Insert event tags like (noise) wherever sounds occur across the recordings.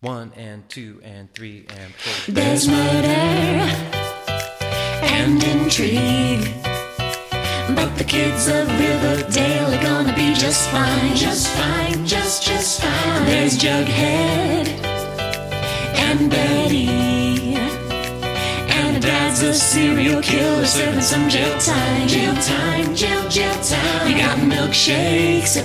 One and two and three and four. There's murder and intrigue. But the kids of Riverdale are gonna be just fine. Just fine, just, just fine. There's Jughead and Betty. And dad's a serial killer serving some jail time. Jail time, jail, jail time. You got milkshakes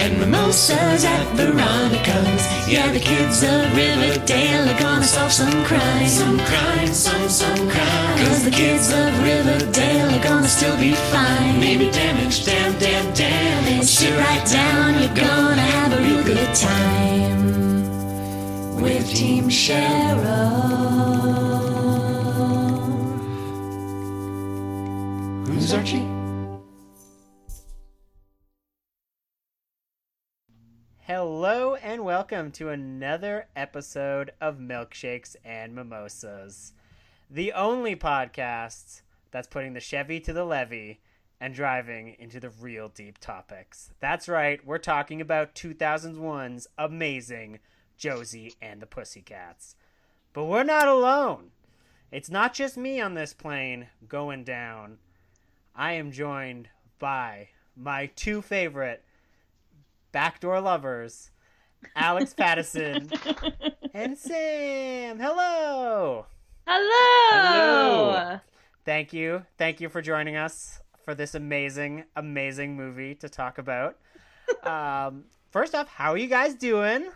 and mimosas at Veronica's. Yeah, the kids of Riverdale are gonna solve some crime. Some crime, some, some crime. Cause the kids of Riverdale are gonna still be fine. Maybe damaged, damn, damn, damn. Sit right down, you're gonna have a real good time. With Team Cheryl. Who's Archie? Hello and welcome to another episode of Milkshakes and Mimosas, the only podcast that's putting the Chevy to the levee and driving into the real deep topics. That's right, we're talking about 2001's amazing Josie and the Pussycats. But we're not alone. It's not just me on this plane going down. I am joined by my two favorite backdoor lovers, Alex (laughs) Pattison and Sam. Hello. Hello. Thank you. Thank you for joining us for this amazing, amazing movie to talk about. (laughs) Um, first off, how are you guys doing?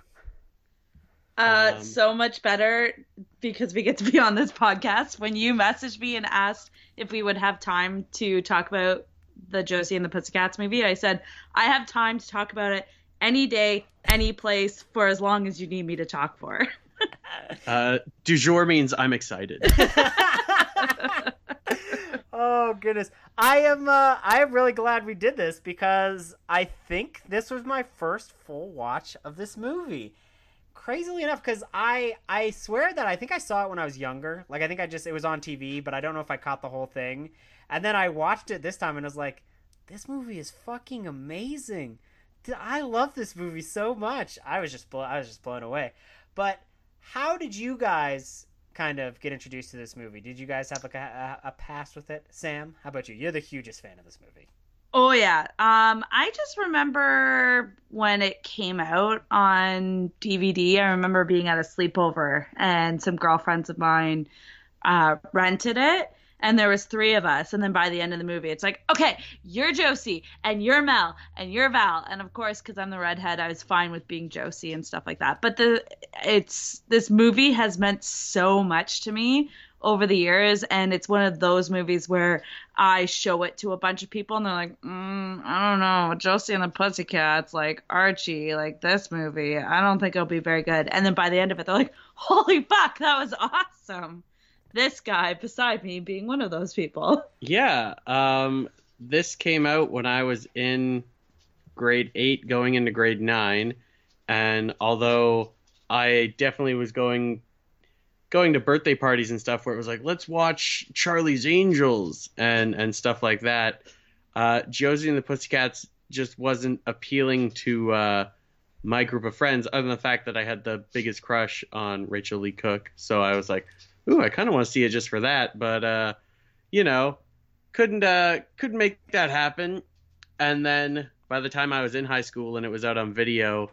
Uh, Um, so much better because we get to be on this podcast. When you messaged me and asked if we would have time to talk about the Josie and the Pussycats movie, I said I have time to talk about it any day, any place, for as long as you need me to talk for. (laughs) Uh, du jour means I'm excited. (laughs) (laughs) oh goodness i am uh i am really glad we did this because i think this was my first full watch of this movie crazily enough because i i swear that i think i saw it when i was younger like i think i just it was on tv but i don't know if i caught the whole thing and then i watched it this time and I was like this movie is fucking amazing i love this movie so much i was just blo- i was just blown away but how did you guys kind of get introduced to this movie? Did you guys have like a, a, a past with it? Sam, how about you? You're the hugest fan of this movie. Oh yeah. Um I just remember when it came out on DVD. I remember being at a sleepover and some girlfriends of mine uh rented it and there was three of us and then by the end of the movie it's like, "Okay, you're Josie and you're Mel and you're Val." And of course, cuz I'm the redhead, I was fine with being Josie and stuff like that. But the it's this movie has meant so much to me over the years and it's one of those movies where I show it to a bunch of people and they're like, mm, I don't know, Josie and the Pussycats, like Archie, like this movie. I don't think it'll be very good. And then by the end of it, they're like, holy fuck, that was awesome. This guy beside me being one of those people. (laughs) yeah, um, this came out when I was in grade eight, going into grade nine, and although I definitely was going going to birthday parties and stuff where it was like, let's watch Charlie's Angels and and stuff like that. Uh, Josie and the Pussycats just wasn't appealing to uh, my group of friends, other than the fact that I had the biggest crush on Rachael Leigh Cook. So I was like, ooh, I kind of want to see it just for that, but uh, you know, couldn't uh, couldn't make that happen. And then by the time I was in high school and it was out on video,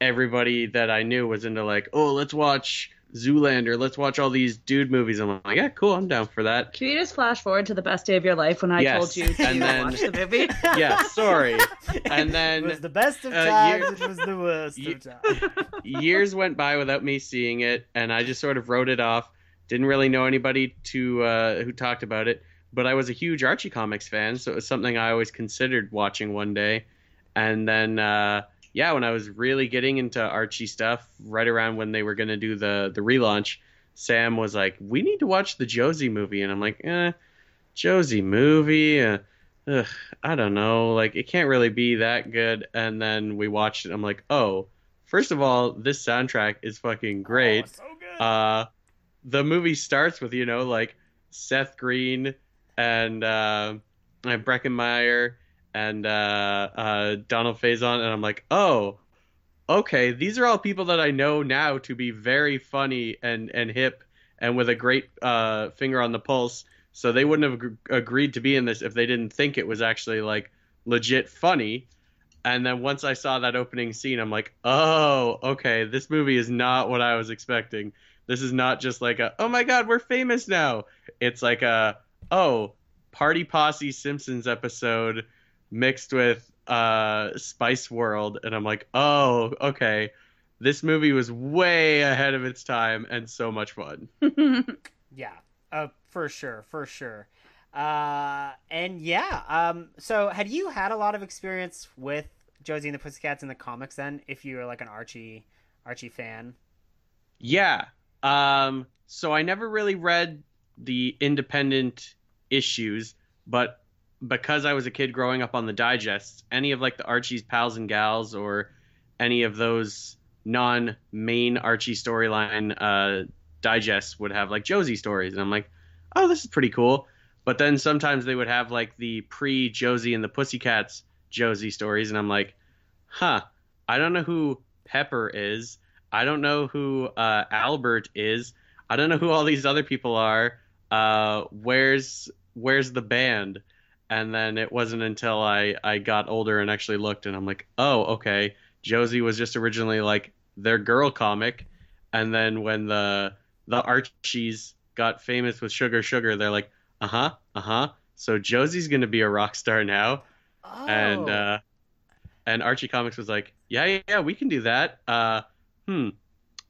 everybody that I knew was into like, oh, let's watch Zoolander, let's watch all these dude movies. I'm like, yeah, cool, I'm down for that. Can you just flash forward to the best day of your life when I Yes, told you to then- watch the movie? (laughs) Yeah, sorry. (laughs) And then it was the best of uh, times. year- it was the worst (laughs) Ye- of times. years went by without me seeing it, and I just sort of wrote it off. Didn't really know anybody to uh, who talked about it, but I was a huge Archie comics fan, so it was something I always considered watching one day. And then, uh, yeah, when I was really getting into Archie stuff, right around when they were going to do the the relaunch, Sam was like, "We need to watch the Josie movie," and I'm like, "Eh, Josie movie." Uh, ugh, I don't know. Like, it can't really be that good. And then we watched it. I'm like, oh, first of all, this soundtrack is fucking great. Oh, so good. Uh, the movie starts with you know like Seth Green and uh, and Breckin Meyer and uh, uh, Donald Faison, and I'm like, oh, okay, these are all people that I know now to be very funny and and hip and with a great uh, finger on the pulse. So they wouldn't have ag- agreed to be in this if they didn't think it was actually like legit funny. And then once I saw that opening scene, I'm like, oh, okay, this movie is not what I was expecting. This is not just like a, oh my god, we're famous now. It's like a, oh, Party Posse Simpsons episode mixed with uh, Spice World, and I'm like, oh, okay, this movie was way ahead of its time and so much fun. (laughs) Yeah, uh, for sure, for sure. Uh, and yeah, um, so had you had a lot of experience with Josie and the Pussycats in the comics then, if you were like an Archie, Archie fan? Yeah. Um, so I never really read the independent issues, but because I was a kid growing up on the digests, any of like the Archie's pals and gals or any of those non-main Archie storyline uh, digests would have like Josie stories, and I'm like, oh, this is pretty cool. But then sometimes they would have like the pre Josie and the Pussycats Josie stories, and I'm like, huh, I don't know who Pepper is. I don't know who uh, Albert is. I don't know who all these other people are. Uh, where's where's the band? And then it wasn't until I I got older and actually looked, and I'm like, oh, okay. Josie was just originally like their girl comic, and then when the the Archies got famous with Sugar Sugar, they're like, uh huh, uh huh. So Josie's gonna be a rock star now, Oh, and uh, and Archie Comics was like, yeah, yeah, yeah, we can do that. Uh, hmm.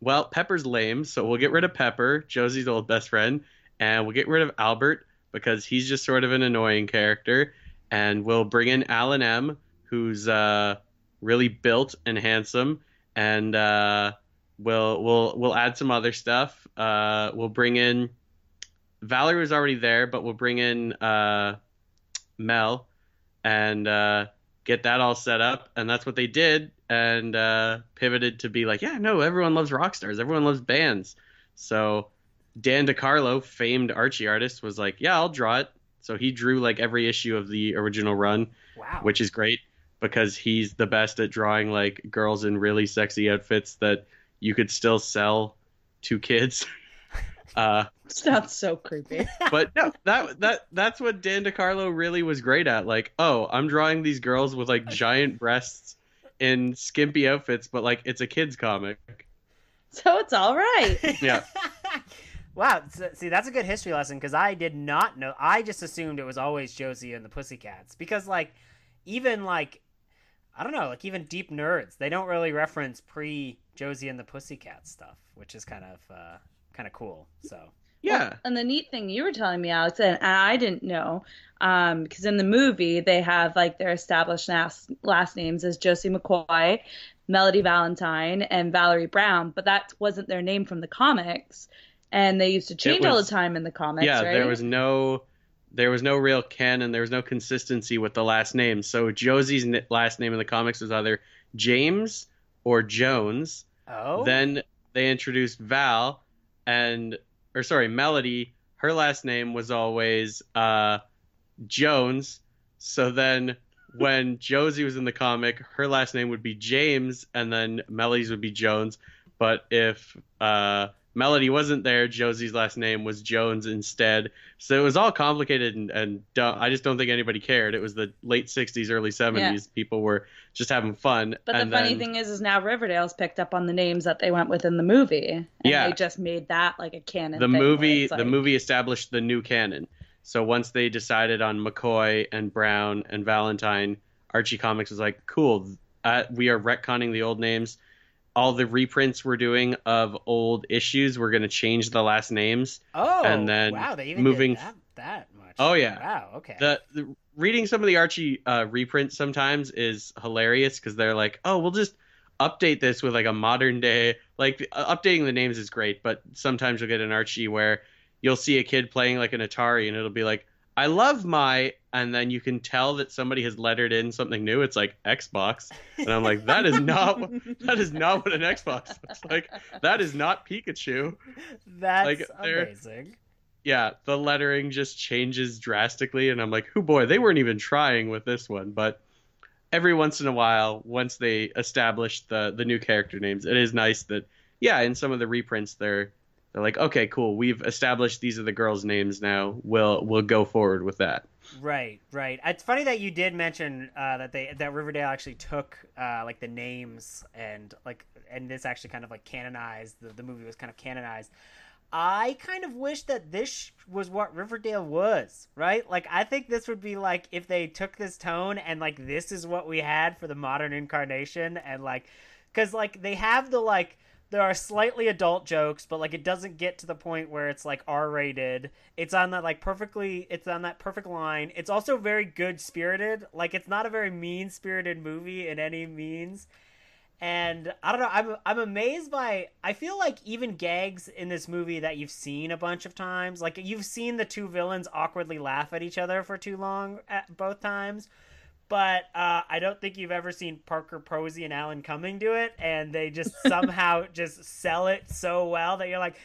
Well, Pepper's lame, so we'll get rid of Pepper, Josie's old best friend, and we'll get rid of Albert because he's just sort of an annoying character, and we'll bring in Alan M, who's uh really built and handsome, and uh, we'll we'll we'll add some other stuff. Uh, we'll bring in Valerie was already there, but we'll bring in uh, Mel and uh, get that all set up. And that's what they did, and uh, pivoted to be like, yeah, no, everyone loves rock stars, everyone loves bands. So Dan DeCarlo, famed Archie artist, was like, yeah, I'll draw it. So he drew like every issue of the original run, wow. which is great because he's the best at drawing like girls in really sexy outfits that you could still sell to kids. (laughs) uh, Sounds so creepy. (laughs) but no, that that that's what Dan DeCarlo really was great at. Like, oh, I'm drawing these girls with like giant breasts in skimpy outfits, but like it's a kids comic. So it's all right. (laughs) Yeah. (laughs) wow. so- See, that's a good history lesson because I did not know. I just assumed it was always Josie and the Pussycats because, like, even like, I don't know, like even deep nerds, they don't really reference pre Josie and the Pussycats stuff, which is kind of uh, kind of cool. So Yeah. And the neat thing you were telling me, Alex, and I didn't know, um, because in the movie they have like their established last, last names as Josie McCoy, Melody Valentine, and Valerie Brown, but that wasn't their name from the comics, and they used to change all the time in the comics. yeah, right? there was no there was no real canon, there was no consistency with the last name. So Josie's n- last name in the comics was either James or Jones. oh, Then they introduced Val and or sorry, Melody. Her last name was always uh, Jones. So then (laughs) when Josie was in the comic, her last name would be James and then Melody's would be Jones. But if uh, Melody wasn't there, Josie's last name was Jones instead. So it was all complicated and, and dumb. I just don't think anybody cared. It was the late 60s, early 70s. People were just having fun. But the funny then- thing is, is now Riverdale's picked up on the names that they went with in the movie, and Yeah. they just made that like a canon. the movie it's the movie established the new canon. So once they decided on McCoy and Brown and Valentine, Archie Comics was like, "Cool, uh, we are retconning the old names. All the reprints we're doing of old issues, we're going to change the last names." oh, and then wow, they even moving- that, that much. Oh, yeah. wow, okay. The, the reading some of the Archie uh, reprints sometimes is hilarious because they're like, "Oh, we'll just." update this with like a modern day like uh, updating the names is great but sometimes you'll get an archie where you'll see a kid playing like an atari and it'll be like i love my and then you can tell that somebody has lettered in something new. It's like xbox. And i'm like that is not what- that is not what an xbox looks like. That is not pikachu. That's like, amazing. yeah the lettering just changes drastically and i'm like oh boy they weren't even trying with this one. But every once in a while, once they establish the the new character names, it is nice that yeah, in some of the reprints they're they're like, okay, cool, we've established these are the girls' names now. We'll we'll go forward with that. Right, right. It's funny that you did mention uh, that they that Riverdale actually took uh, like the names and like and this actually kind of like canonized the, the movie was kind of canonized. I kind of wish that this was what Riverdale was, right? Like I think this would be like if they took this tone and like this is what we had for the modern incarnation and like cuz like they have the like there are slightly adult jokes, but like it doesn't get to the point where it's like R rated. It's on that like perfectly it's on that perfect line. It's also very good spirited. Like it's not a very mean spirited movie in any means. And I don't know, I'm I'm amazed by I feel like even gags in this movie that you've seen a bunch of times, like you've seen the two villains awkwardly laugh at each other for too long at both times but uh, I don't think you've ever seen Parker Posey and Alan Cumming do it, and they just (laughs) somehow just sell it so well that you're like,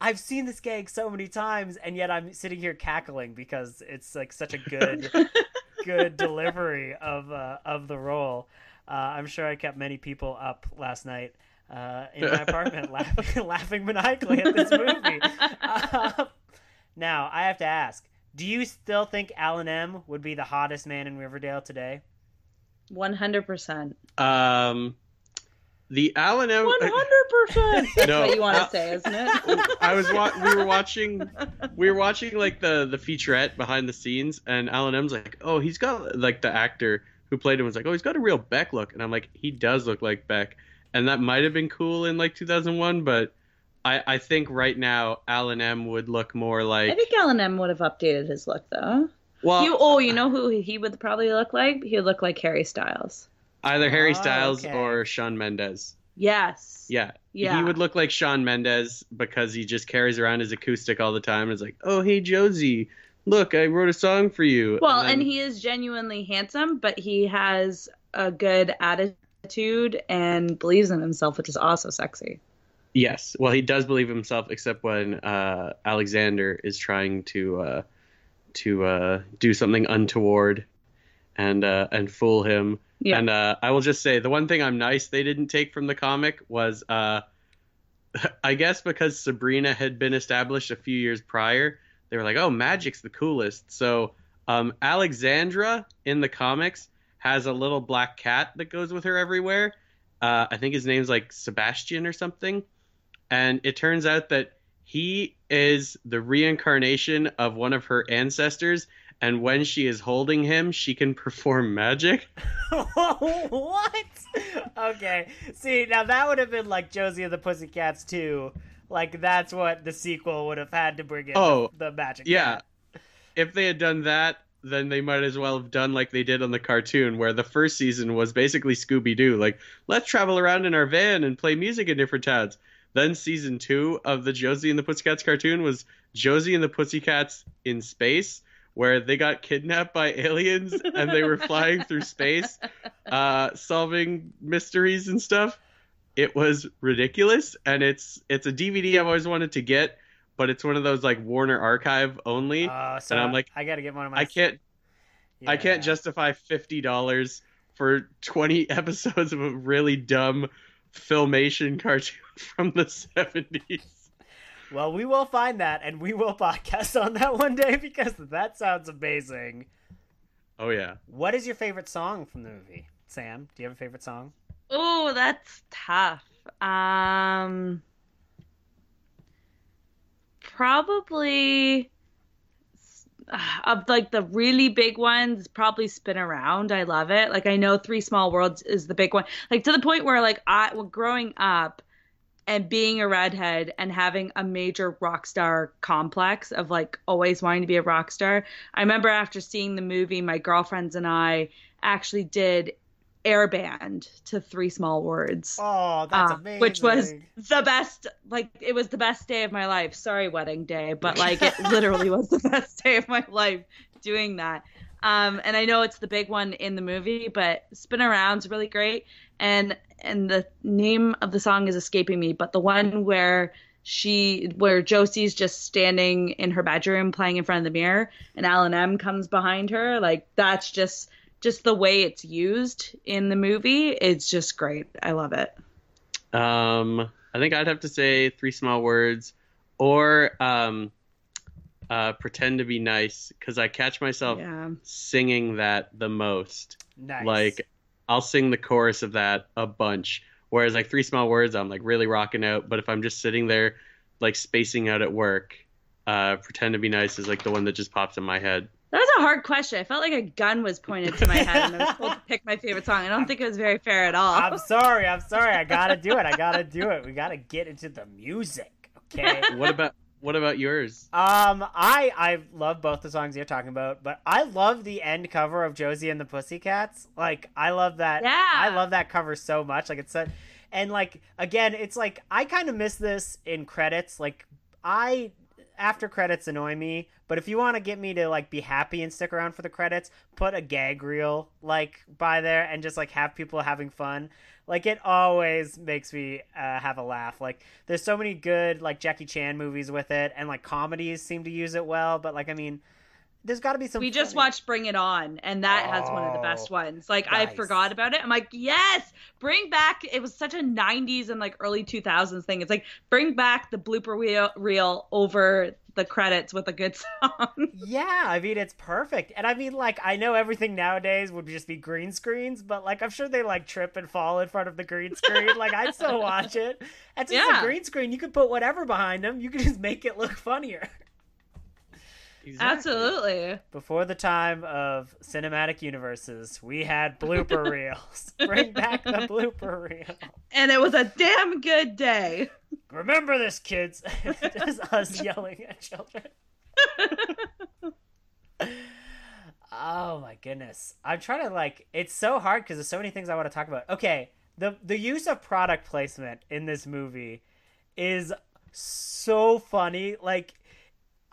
I've seen this gag so many times, and yet I'm sitting here cackling because it's like such a good, (laughs) good delivery of uh, of the role. Uh, I'm sure I kept many people up last night uh, in my apartment laughing, (laughs) laughing maniacally at this movie. Uh, now I have to ask do you still think Alan M would be the hottest man in Riverdale today? One hundred percent. Um, the Alan M. One hundred percent. (laughs) That's No, what you want to uh, say, isn't it? I was wa- we were watching we were watching like the the featurette behind the scenes and Alan M's like, "Oh, he's got like the actor who played him was like, "Oh, he's got a real Beck look." And I'm like, "He does look like Beck." And that might have been cool in like 2001, but I I think right now Alan M would look more like. I like think Alan M would have updated his look though. well, you, oh, you know who he would probably look like? He would look like Harry Styles. either Harry Oh, Styles okay. or Shawn Mendes. Yes. Yeah. Yeah. He would look like Shawn Mendes because he just carries around his acoustic all the time and is like, "Oh, hey Josie, look, I wrote a song for you." Well, then- and he is genuinely handsome, but he has a good attitude and believes in himself, which is also sexy. Yes. Well, he does believe himself, except when uh, Alexander is trying to uh, to uh, do something untoward and uh, and fool him. Yeah. And uh, I will just say the one thing I'm nice they didn't take from the comic was, uh, (laughs) I guess because Sabrina had been established a few years prior, they were like, "Oh, magic's the coolest." So um, Alexandra in the comics has a little black cat that goes with her everywhere. Uh, I think his name's like Sebastian or something. And it turns out that he is the reincarnation of one of her ancestors. And when she is holding him, she can perform magic. (laughs) what? Okay. See, now that would have been like Josie and the Pussycats too. Like that's what the sequel would have had to bring in. Oh, the magic. Yeah. cat. If they had done that, then they might as well have done like they did on the cartoon, where the first season was basically Scooby Doo. Like, let's travel around in our van and play music in different towns. Then season two of the Josie and the Pussycats cartoon was Josie and the Pussycats in space, where they got kidnapped by (laughs) aliens and they were flying through space, uh, solving mysteries and stuff. It was ridiculous, and it's it's a DVD I've always wanted to get, but it's one of those like Warner Archive only. Uh, so And I'm like, I got to get one of my. I can't I can't justify fifty dollars for twenty (laughs) episodes of a really dumb filmation (laughs) cartoon from the seventies. Well, we will find that, and we will podcast on that one day because that sounds amazing. Oh yeah. What is your favorite song from the movie, Sam? Do you have a favorite song? Oh, that's tough. Um, probably (sighs) of like the really big ones. Probably "Spin Around." I love it. Like I know three Small Words" is the big one. Like to the point where like I, well, growing up and being a redhead and having a major rock star complex of like always wanting to be a rock star. I remember after seeing the movie, my girlfriends and I actually did airband to three small words. Oh, that's uh, amazing. which was the best like it was the best day of my life. Sorry wedding day but (laughs) like it literally was the best day of my life doing that. Um and i know it's the big one in the movie but spin around's really great. And and the name of the song is escaping me but the one where she where josie's just standing in her bedroom playing in front of the mirror and alan m comes behind her like that's just just the way it's used in the movie it's just great. I love it. Um, I think I'd have to say three small words, or um, uh, pretend to be nice because I catch myself Yeah. singing that the most. Nice. Like I'll sing the chorus of that a bunch. Whereas like three small words, I'm like really rocking out. But if I'm just sitting there, like spacing out at work, uh, pretend to be nice is like the one that just pops in my head. That was a hard question. I felt like a gun was pointed to my head and I was told to pick my favorite song. I don't think it was very fair at all. I'm sorry. I'm sorry. I gotta do it. I gotta do it. We gotta get into the music. Okay. (laughs) What about what about yours? Um, I I love both the songs you're talking about, but I love the end cover of Josie and the Pussycats. Like, I love that. Yeah. I love that cover so much. Like, it's so, and like again, it's like I kind of miss this in credits. Like, I after credits annoy me, but if you want to get me to like be happy and stick around for the credits, put a gag reel like by there and just like have people having fun. Like it always makes me uh, have a laugh. Like there's so many good like Jackie Chan movies with it, and like comedies seem to use it well. But like I mean, there's got to be some. we just funny- watched Bring It On, and that has one of the best Oh, ones. Like I forgot about it. I'm like, yes, bring back. It was such a '90s and like early 2000s thing. It's like bring back the blooper reel, reel over the credits with a good song. (laughs) Yeah, I mean it's perfect. And I mean like I know everything nowadays would just be green screens, but like I'm sure they like trip and fall in front of the green screen. like I'd still watch it. And since it's Yeah. a green screen, you could put whatever behind them. You could just make it look funnier. (laughs) Absolutely. Before the time of cinematic universes, we had blooper (laughs) reels. Bring back the blooper reel. And it was a damn good day. Remember this, kids. (laughs) just us yelling at children. oh my goodness. I'm trying to like it's so hard because there's so many things I want to talk about. Okay, the the use of product placement in this movie is so funny. Like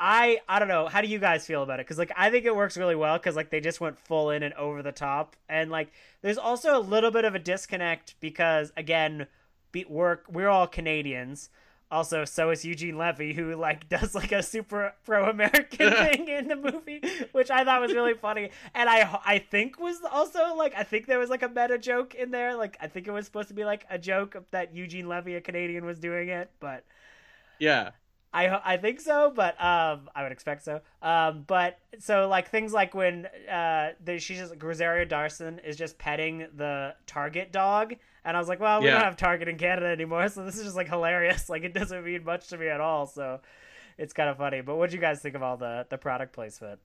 I I don't know. How do you guys feel about it? Because like I think it works really well because like they just went full in and over the top, and like there's also a little bit of a disconnect because again, be, we're we're all Canadians. Also, so is Eugene Levy, who like (laughs) does like a super pro-American (laughs) thing in the movie, which I thought was really funny, and I I think was also like I think there was like a meta joke in there, like I think it was supposed to be like a joke that Eugene Levy, a Canadian, was doing it, but Yeah. I I think so, but um, I would expect so. Um, but so like things like when uh, the, she's just Rosario Dawson is just petting the Target dog, and I was like, well, we Yeah. don't have Target in Canada anymore, so this is just like hilarious. (laughs) Like it doesn't mean much to me at all, so it's kind of funny. But what do you guys think of all the the product placement?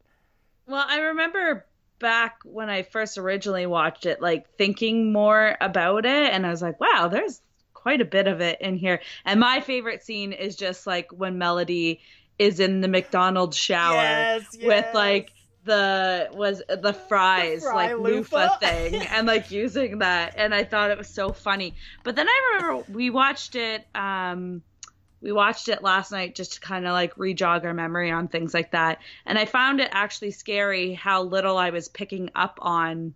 Well, I remember back when I first originally watched it, like thinking more about it, and I was like, wow, there's quite a bit of it in here. And my favorite scene is just like when Melody is in the McDonald's shower Yes, with yes. like the was the fries fry like loofah. loofah thing (laughs) and like using that and I thought it was so funny. But then I remember we watched it um we watched it last night just to kind of like rejog our memory on things like that. And I found it actually scary how little I was picking up on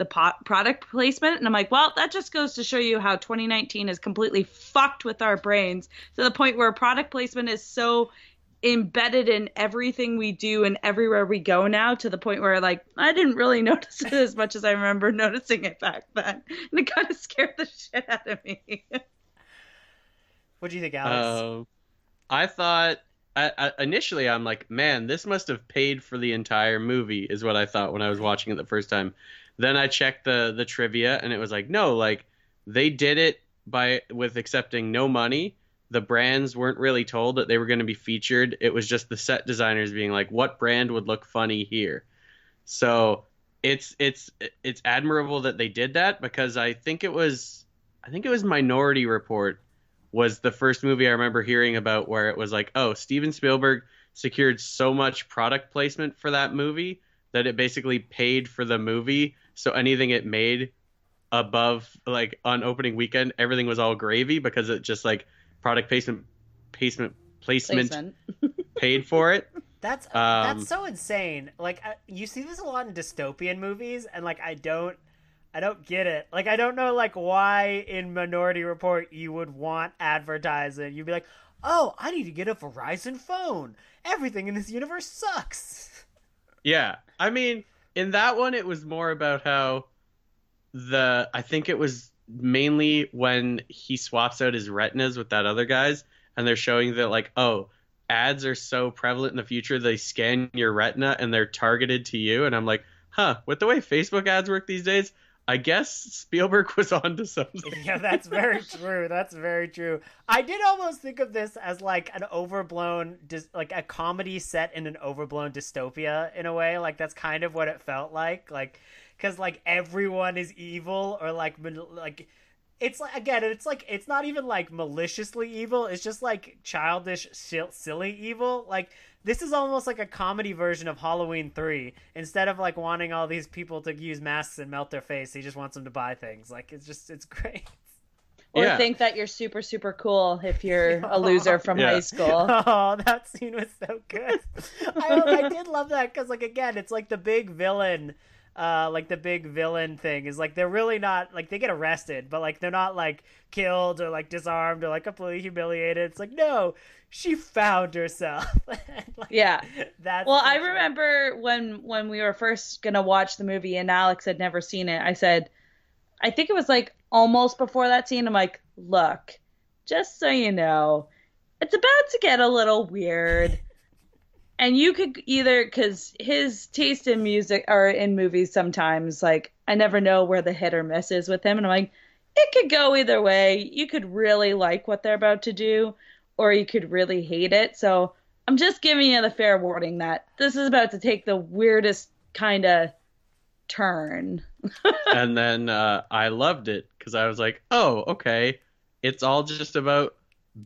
the po- product placement. And I'm like, well, that just goes to show you how 2019 is completely fucked with our brains to the point where product placement is so embedded in everything we do and everywhere we go now to the point where like I didn't really (laughs) notice it as much as I remember noticing it back then. And it kind of scared the shit out of me. What do you think, Alex? Um, I thought I, I, initially I'm like, man, this must have paid for the entire movie, is what I thought when I was watching it the first time. Then I checked the the trivia, and it was like, no, like they did it by with accepting no money. The brands weren't really told that they were going to be featured. It was just the set designers being like, what brand would look funny here? So it's it's it's admirable that they did that because I think it was I think it was Minority Report was the first movie I remember hearing about where it was like, oh, Steven Spielberg secured so much product placement for that movie that it basically paid for the movie. So anything it made above like on opening weekend, everything was all gravy because it just like product placement placement placement, Placement. (laughs) paid for it. That's Um, that's so insane. Like I, you see this a lot in dystopian movies, and like I don't, I don't get it. Like I don't know like why in Minority Report you would want advertising. You'd be like, oh, I need to get a Verizon phone. Everything in this universe sucks. Yeah. I mean, in that one it was more about how the I think it was mainly when he swaps out his retinas with that other guy's and they're showing that like oh ads are so prevalent in the future they scan your retina and they're targeted to you. And I'm like huh with the way Facebook ads work these days I guess Spielberg (laughs) was onto something. yeah, that's very (laughs) true. That's very true. I did almost think of this as like an overblown, like a comedy set in an overblown dystopia in a way. Like that's kind of what it felt like. Like, because like everyone is evil or like like. It's like again, it's like it's not even like maliciously evil. It's just like childish, sil- silly evil. Like this is almost like a comedy version of Halloween 3. Instead of like wanting all these people to use masks and melt their face, he just wants them to buy things. Like it's just it's (laughs) great. Or Yeah. think that you're super, super cool if you're (laughs) a loser from Yeah. high school. (laughs) Oh, that scene was so good. I, I did love that because, like, again, it's like the big villain, uh, like the big villain thing is like they're really not like they get arrested, but like they're not like killed or like disarmed or like completely humiliated. It's like no, she found herself. (laughs) And, like, Yeah. That's Well, I remember when when we were first gonna watch the movie and Alex had never seen it. I said, I think it was like almost before that scene. I'm like, look, just so you know, it's about to get a little weird. And you could either, because his taste in music or in movies sometimes, like, I never know where the hit or miss is with him. And I'm like, it could go either way. You could really like what they're about to do, or you could really hate it. So I'm just giving you the fair warning that this is about to take the weirdest kind of turn. (laughs) and then uh, I loved it because I was like, oh, okay, it's all just about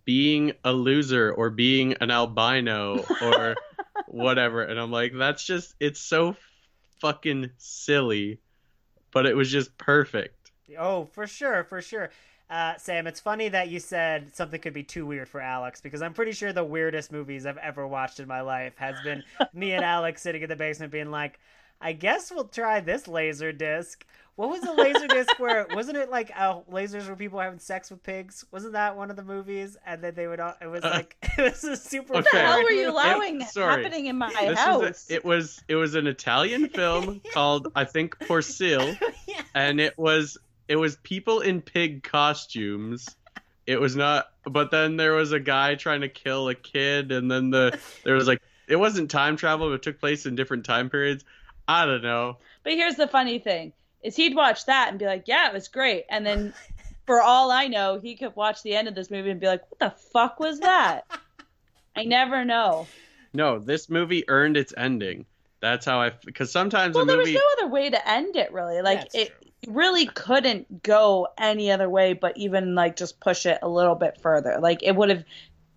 being a loser or being an albino or (laughs) whatever. And I'm like, that's just, it's so fucking silly, but it was just perfect. Oh, for sure, for sure. Uh, Sam, it's funny that you said something could be too weird for Alex because I'm pretty sure the weirdest movies I've ever watched in my life has been me and Alex sitting in the basement being like, I guess we'll try this laser disc. What was the laser disc where wasn't it like uh, lasers where people having sex with pigs? Wasn't that one of the movies? And then they would all, it was like (laughs) it was a super Okay. What the hell were you movie. allowing sorry. happening in my This house? was a, it was it was an Italian (laughs) film called I think Porcile, (laughs) Yeah. and it was it was people in pig costumes. It was not, but then there was a guy trying to kill a kid, and then the there was like it wasn't time travel, but it took place in different time periods. I don't know. But here's the funny thing: is he'd watch that and be like, "Yeah, it was great," and then, (laughs) for all I know, he could watch the end of this movie and be like, "What the fuck was that?" I never know. No, this movie earned its ending. That's how I because sometimes Well, a there was no other way to end it, really. Like That's it true. really couldn't go any other way, but even like just push it a little bit further. Like it would have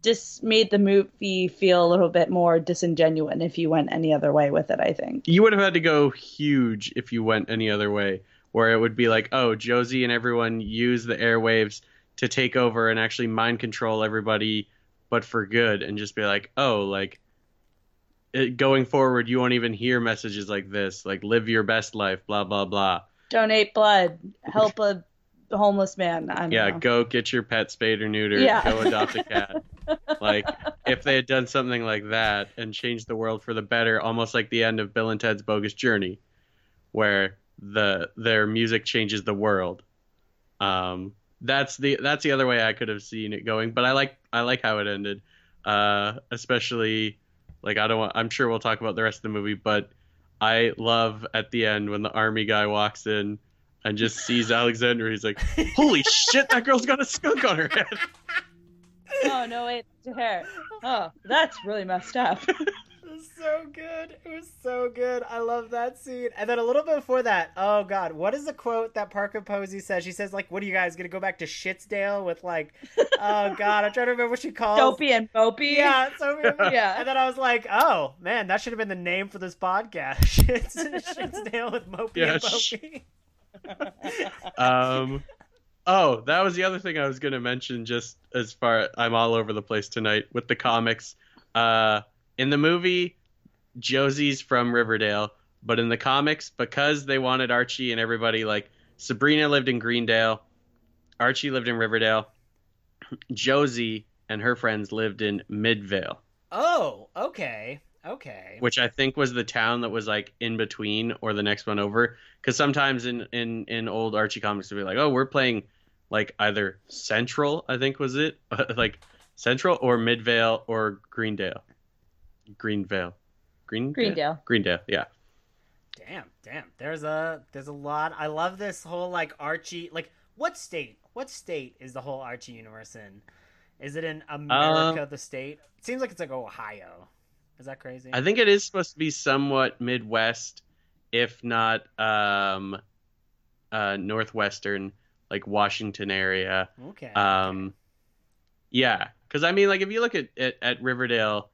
just made the movie feel a little bit more disingenuous if you went any other way with it. I think. you would have had to go huge if you went any other way, where it would be like, oh, Josie and everyone use the airwaves to take over and actually mind control everybody, but for good, and just be like, oh, like it, going forward, you won't even hear messages like this, like live your best life, blah blah blah. Donate blood, help a homeless man. Yeah, know. go get your pet spayed or neutered. Yeah. Go adopt a cat. (laughs) like if they had done something like that and changed the world for the better, almost like the end of Bill and Ted's Bogus Journey, where the their music changes the world. Um, that's the that's the other way I could have seen it going, but I like I like how it ended. Uh, especially like I don't want. I'm sure we'll talk about the rest of the movie, but I love at the end when the army guy walks in and just sees Alexandra. He's like, "Holy shit, that girl's got a skunk on her head." (laughs) (laughs) oh no, wait, it's her hair. Oh, that's really messed up. (laughs) It was so good. It was so good. I love that scene. And then a little bit before that, oh god, what is the quote that Parker Posey says? She says like, "What are you guys gonna go back to Shitsdale with like?" Oh god, I'm trying to remember what she calls. Dopey and Mopey. Yeah, so (laughs) Yeah. And then I was like, "Oh man, that should have been the name for this podcast." Shits, Shitsdale with Mopey Yeah, and sh- Mopey. um oh that was the other thing i was going to mention just as far i'm all over the place tonight with the comics uh in the movie josie's from riverdale but in the comics because they wanted archie and everybody like sabrina lived in greendale archie lived in riverdale josie and her friends lived in midvale Oh, okay, Okay. which I think was the town that was like in between or the next one over. Because sometimes in in in old Archie comics, it'd be like, oh, we're playing like either Central, I think was it, (laughs) like Central or Midvale or Greendale, Greenvale, Green Greendale. Greendale, yeah. Damn, damn. There's a there's a lot. I love this whole like Archie. Like, what state? What state is the whole Archie universe in? Is it in America, the state? It seems like it's like Ohio. Is that crazy? I think it is supposed to be somewhat Midwest, if not um, uh, Northwestern, like Washington area. okay. Um, yeah, because I mean, like if you look at, at at Riverdale,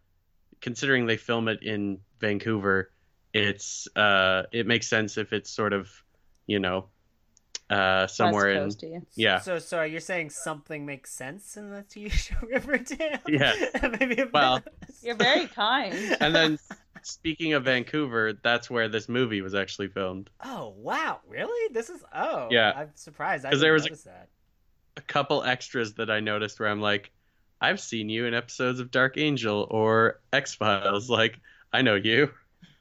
considering they film it in Vancouver, it's uh, it makes sense if it's sort of, you know, uh, somewhere in West Coasty. yeah. So, so you're saying something makes sense in the TV show (laughs) Riverdale? Yeah. (laughs) Maybe. Well- You're very kind. And then (laughs) speaking of Vancouver, that's where this movie was actually filmed. Oh wow! Really? This is oh Yeah. I'm surprised. I 'Cause didn't there was a-. A couple extras that I noticed where I'm like, I've seen you in episodes of Dark Angel or X Files. Like, I know you.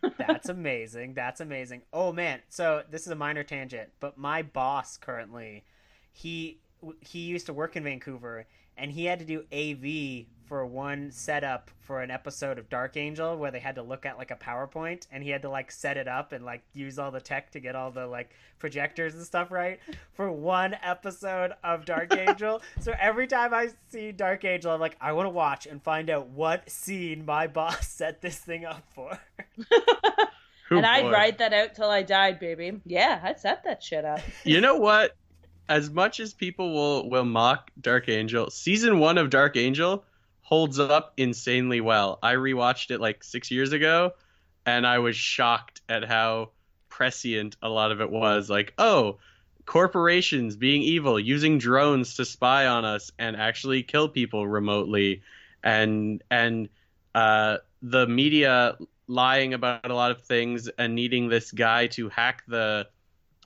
(laughs) That's amazing. That's amazing. Oh man, so this is a minor tangent, but my boss currently, he he used to work in Vancouver, and he had to do AV for one setup for an episode of Dark Angel where they had to look at like a PowerPoint, and he had to like set it up and like use all the tech to get all the like projectors and stuff right (laughs) for one episode of Dark Angel. so every time I see Dark Angel, I'm like, I want to watch and find out what scene my boss (laughs) set this thing up for. (laughs) And I'd write that out till I died, baby. Yeah, I'd set that shit up. You know what? As much as people will will mock Dark Angel, season one of Dark Angel holds up insanely well. I rewatched it like six years ago, and I was shocked at how prescient a lot of it was. Like, oh, corporations being evil, using drones to spy on us and actually kill people remotely, and and uh, the media lying about a lot of things and needing this guy to hack the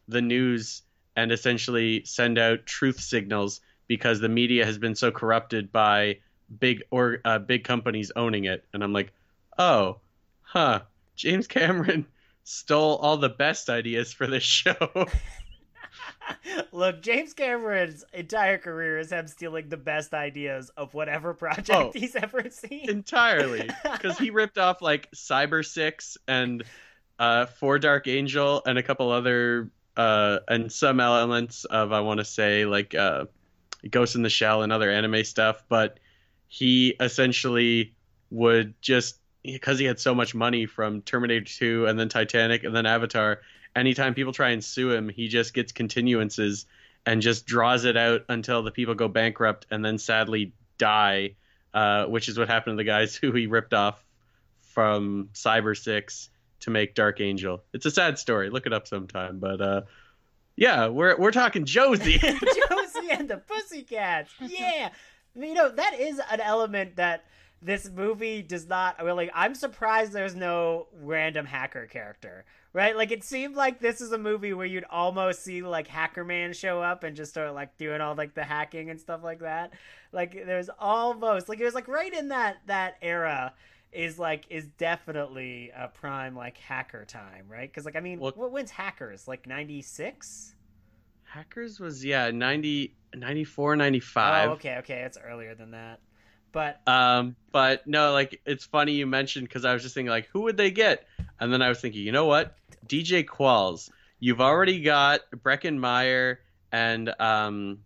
the news and essentially send out truth signals because the media has been so corrupted by big or uh, big companies owning it and i'm like oh huh james cameron (laughs) stole all the best ideas for this show (laughs) Look, James Cameron's entire career is him stealing the best ideas of whatever (laughs) project Oh. he's ever seen. entirely because he ripped off like cyber six and uh for dark angel and a couple other uh and some elements of i want to say like uh ghost in the shell and other anime stuff but he essentially would just because he had so much money from terminator 2 and then titanic and then avatar anytime people try and sue him he just gets continuances and just draws it out until the people go bankrupt and then sadly die uh, which is what happened to the guys (laughs) who he ripped off from Cyber Six to make Dark Angel. It's a sad story. Look it up sometime. But uh, yeah, we're we're talking Josie. (laughs) (laughs) Josie and the Pussycats. Yeah. You know, that is an element that this movie does not really I'm surprised there's no random hacker character. Right? Like it seemed like this is a movie where you'd almost see like Hacker Man show up and just start like doing all like the hacking and stuff like that. Like there's almost like it was like right in that that era is like is definitely a prime like hacker time, right? Because like I mean, Well- what when's hackers? Like ninety six? Hackers was yeah 90, 94, 95. Oh, okay, okay, it's earlier than that. But Um, but no, like it's funny you mentioned because I was just thinking like who would they get, and then I was thinking, you know what, DJ Qualls. You've already got Breckin Meyer and um,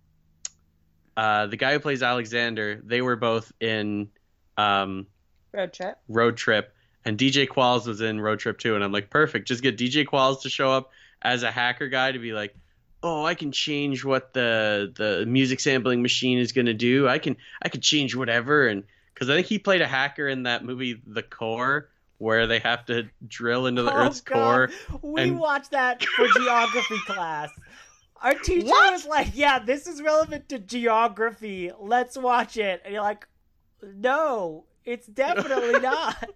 uh, the guy who plays Alexander. They were both in um, Road trip. Road Trip, and DJ Qualls was in Road Trip too. And I'm like, perfect. Just get DJ Qualls to show up as a hacker guy to be like, oh, I can change what the the music sampling machine is gonna do. I can I can change whatever. And because I think he played a hacker in that movie, The Core, where they have to drill into the Oh, Earth's God. core. we and- watched that for (laughs) geography class. Our teacher What? was like, "Yeah, this is relevant to geography. Let's watch it." And you're like, "No, it's definitely (laughs) not.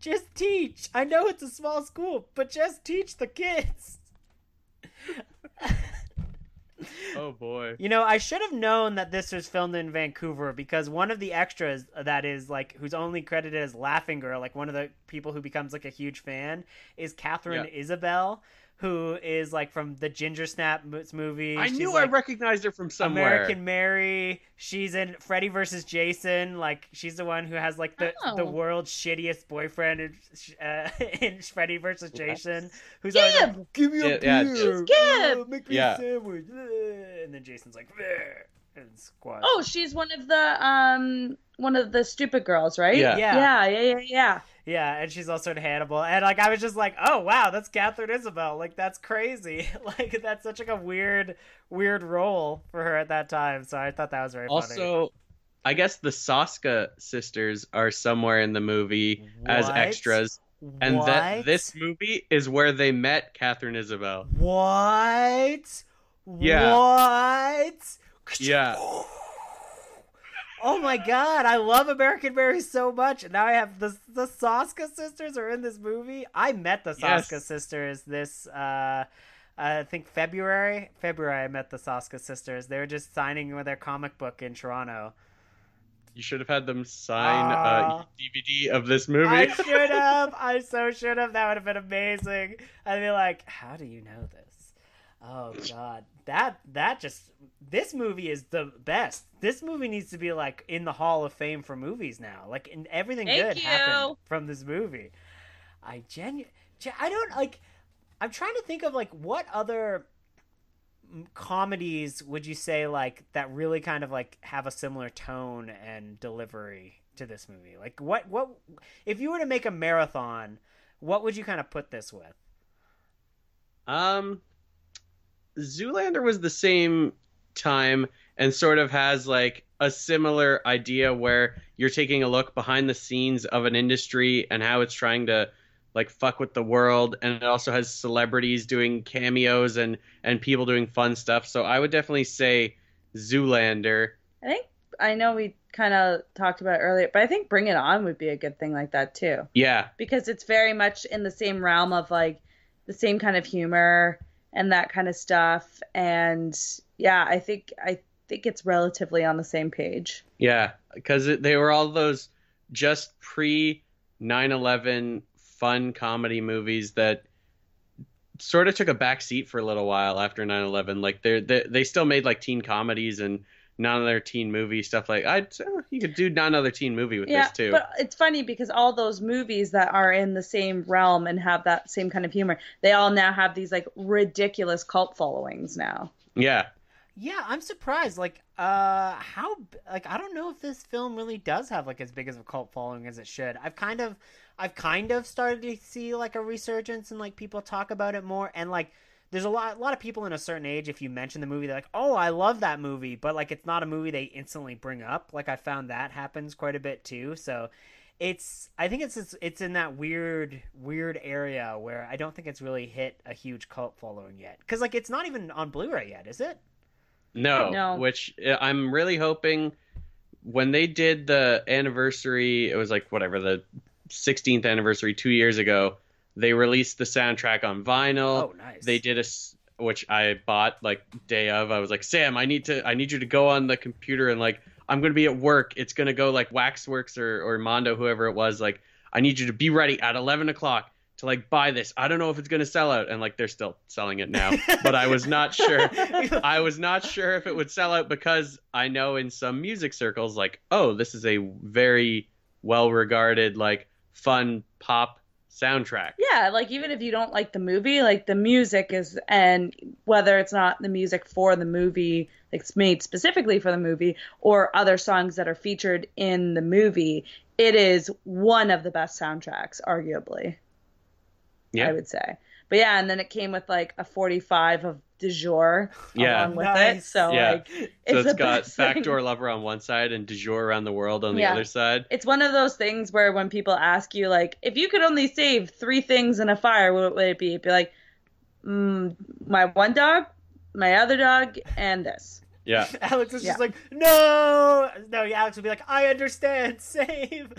just teach. I know it's a small school, but just teach the kids." (laughs) (laughs) Oh boy. You know, I should have known that this was filmed in Vancouver because one of the extras that is like who's only credited as Laughing Girl, like one of the people who becomes like a huge fan, is Katharine Yeah. Isabelle, who is like from the Ginger Snap mo- movie. I She's, knew like, I recognized her from somewhere. American Mary. She's in Freddy versus Jason. Like she's the one who has like the the Oh. world's shittiest boyfriend in, uh, (laughs) in Freddy versus Jason, who's Gibb! always like, "Give me a Yeah, yeah, beer, Gibb! uh, make me Yeah. a sandwich," and then Jason's like, "Bleh," and squash. Oh, she's one of the um one of the stupid girls, right? Yeah. Yeah. Yeah, yeah, yeah, yeah. Yeah, and she's also in Hannibal, and like I was just like, "Oh wow, that's Katharine Isabelle." Like that's crazy. (laughs) like that's such like a weird, weird role for her at that time. So I thought that was very funny. Also, I guess the Soska sisters are somewhere in the movie as extras, and that this movie is where they met Katharine Isabelle. What? Yeah. What? Yeah. (laughs) Oh my god, I love American Mary so much. And now I have the the Soska sisters are in this movie. I met the Soska Yes. sisters this uh I think February. February I met the Soska sisters. They were just signing with their comic book in Toronto. You should have had them sign Aw. a DVD of this movie. I (laughs) should have. I so should have. That would have been amazing. I'd be like, "How do you know this?" Oh God, that that just this movie is the best. This movie needs to be like in the Hall of Fame for movies now. Like, and everything Thank good you. happened from this movie. I genu- I don't like. I'm trying to think of like what other comedies would you say like that really kind of like have a similar tone and delivery to this movie like what what if you were to make a marathon what would you kind of put this with Um, Zoolander was the same time and sort of has like a similar idea where you're taking a look behind the scenes of an industry and how it's trying to like fuck with the world. And it also has celebrities doing cameos and and people doing fun stuff. So i would definitely say zoolander. I think I know we kind of talked about it earlier, but I think Bring It On would be a good thing like that too, yeah. Because it's very much in the same realm of like the same kind of humor and that kind of stuff. And yeah, I think I think it's relatively on the same page. Yeah, because they were all those just pre 9/11 fun comedy movies that sort of took a back seat for a little while after 9/11. Like they they they still made like teen comedies and not another teen movie stuff. Like I you could do not another teen movie with yeah, this too. but it's funny because all those movies that are in the same realm and have that same kind of humor, they all now have these like ridiculous cult followings now. yeah, yeah i'm surprised like uh how like i don't know if this film really does have like as big as a cult following as it should i've kind of i've kind of started to see like a resurgence and like people talk about it more and like there's a lot a lot of people in a certain age if you mention the movie they're like oh i love that movie but like it's not a movie they instantly bring up. Like i found that happens quite a bit too. So it's i think it's it's, it's in that weird weird area where i don't think it's really hit a huge cult following yet. Because like it's not even on blu-ray yet is it? No, No. which uh, I'm really hoping when they did the anniversary, it was like whatever the 16th anniversary 2 years ago, they released the soundtrack on vinyl. oh nice they did a which I bought like day of. I was like, Sam, I need to, I need you to go on the computer and like, I'm gonna be at work. It's gonna go like Waxworks or or Mondo, whoever it was. Like, I need you to be ready at 11 o'clock to like buy this. I don't know if it's gonna sell out, and like they're still selling it now, (laughs) but I was not sure. (laughs) I was not sure if it would sell out because I know in some music circles, like, oh, this is a very well regarded, like, fun pop soundtrack. Yeah, like even if you don't like the movie, like the music is, and whether it's not the music for the movie, like it's made specifically for the movie, or other songs that are featured in the movie, it is one of the best soundtracks, arguably. Yeah. I would say. But yeah, and then it came with like a 45 of Du jour Yeah. along with it. Nice. So Yeah. like it's, So it's the got best thing. Backdoor Lover on one side and Du jour around the world on the Yeah. other side. It's one of those things where when people ask you like, if you could only save three things in a fire, what would it be? It'd be like, mm, my one dog, my other dog, and this. Yeah. (laughs) Alex is Yeah. just like, no, no. Alex would be like, I understand. (laughs) Save,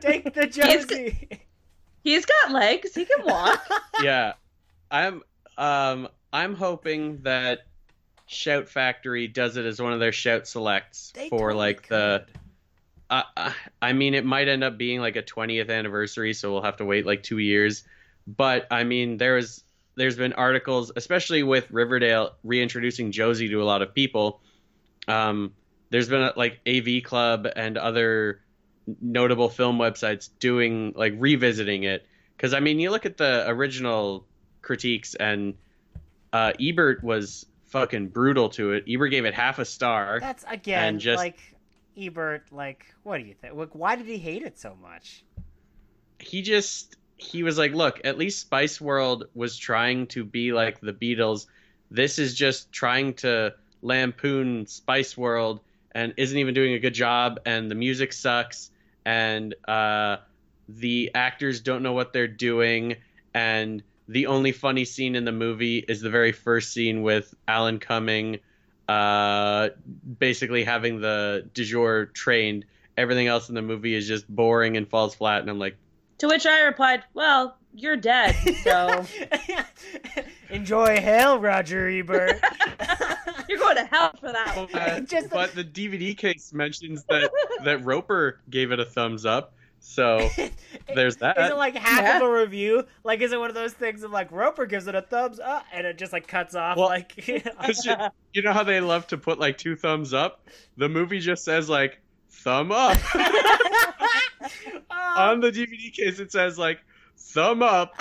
take the Josie. He's got legs. He can walk. (laughs) yeah. I'm um I'm hoping that Shout Factory does it as one of their shout selects They for totally like the. could. Uh, uh, I mean, it might end up being like a 20th anniversary, so we'll have to wait like two years. But I mean, there's there's been articles, especially with Riverdale reintroducing Josie to a lot of people. Um, there's been like AV Club and other notable film websites doing like revisiting it because I mean, you look at the original critiques and uh, Ebert was fucking brutal to it. Ebert gave it half a star. That's again and just- like Ebert. Like, what do you think? Like, why did he hate it so much? he just he was like, look, at least Spice World was trying to be like the Beatles. This is just trying to lampoon Spice World and isn't even doing a good job and the music sucks and uh the actors don't know what they're doing and the only funny scene in the movie is the very first scene with Alan Cumming uh basically having the du jour trained everything else in the movie is just boring and falls flat and I'm like To which I replied, "Well, you're dead, so (laughs) Enjoy hell, Roger Ebert. (laughs) you're going to hell for that." one." but, (laughs) Just- but the DVD case mentions that that Roeper gave it a thumbs up. So (laughs) there's that. Is it like half Yeah. of a review? Like, is it one of those things of like Roeper gives it a thumbs up and it just like cuts off? Well, like, (laughs) 'Cause you, you know how they love to put like two thumbs up? The movie just says like thumb up. On the DVD case it says like thumb up.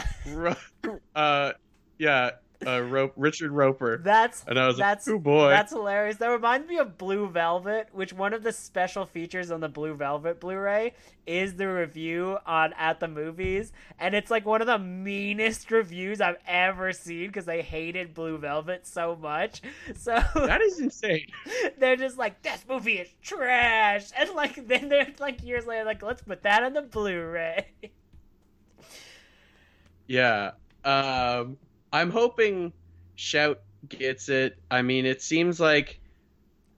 Uh yeah, uh Ro- Richard Roeper. that's And I was that's like, "Oh boy." that's hilarious. That reminds me of Blue Velvet, which one of the special features on the Blue Velvet Blu-ray is the review on at the movies, and it's like one of the meanest reviews I've ever seen because they hated Blue Velvet so much. (laughs) So that is insane. (laughs) they're just like, this movie is trash, and like then they're like years later, like let's put that on the Blu-ray. Yeah. Um, I'm hoping Shout gets it. I mean, it seems like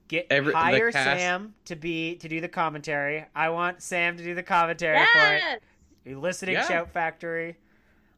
Get Every- hire cast- Sam to be to do the commentary. I want Sam to do the commentary for it. Yes! Are you listening, Yeah. Shout Factory?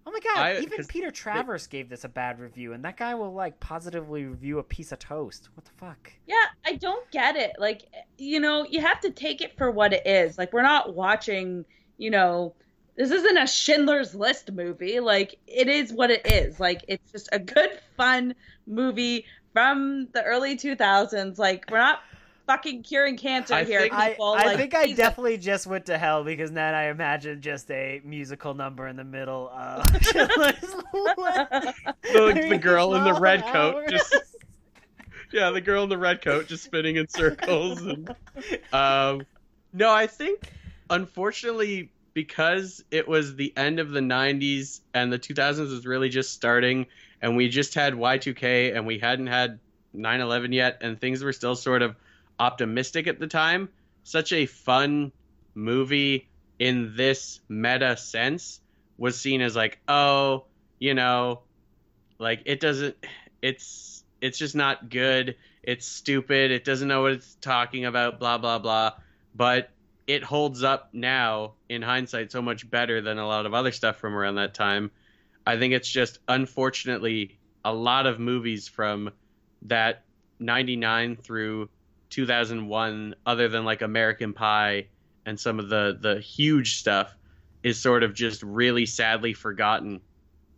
Oh my god, I- even 'cause Peter Travers gave this a bad review, and that guy will like positively review a piece of toast. What the fuck? Yeah, I don't get it. Like, you know, you have to take it for what it is. Like, we're not watching, you know, this isn't a Schindler's List movie. Like, it is what it is. Like, it's just a good, fun movie from the early 2000s. Like, we're not fucking curing cancer I here, think- I, people. I like, think I Jesus. definitely just went to hell because then I imagined just a musical number in the middle of (laughs) the, the girl in the red coat Hours. just yeah, the girl in the red coat just spinning in circles. And, um, no, I think unfortunately because it was the end of the '90s and the 2000s was really just starting, and we just had Y2K and we hadn't had 9/11 yet, and things were still sort of optimistic at the time. Such a fun movie in this meta sense was seen as like, oh, you know, like it doesn't it's it's just not good it's stupid it doesn't know what it's talking about blah blah blah but it holds up now in hindsight so much better than a lot of other stuff from around that time i think it's just unfortunately a lot of movies from that 99 through 2001 other than like american pie and some of the the huge stuff is sort of just really sadly forgotten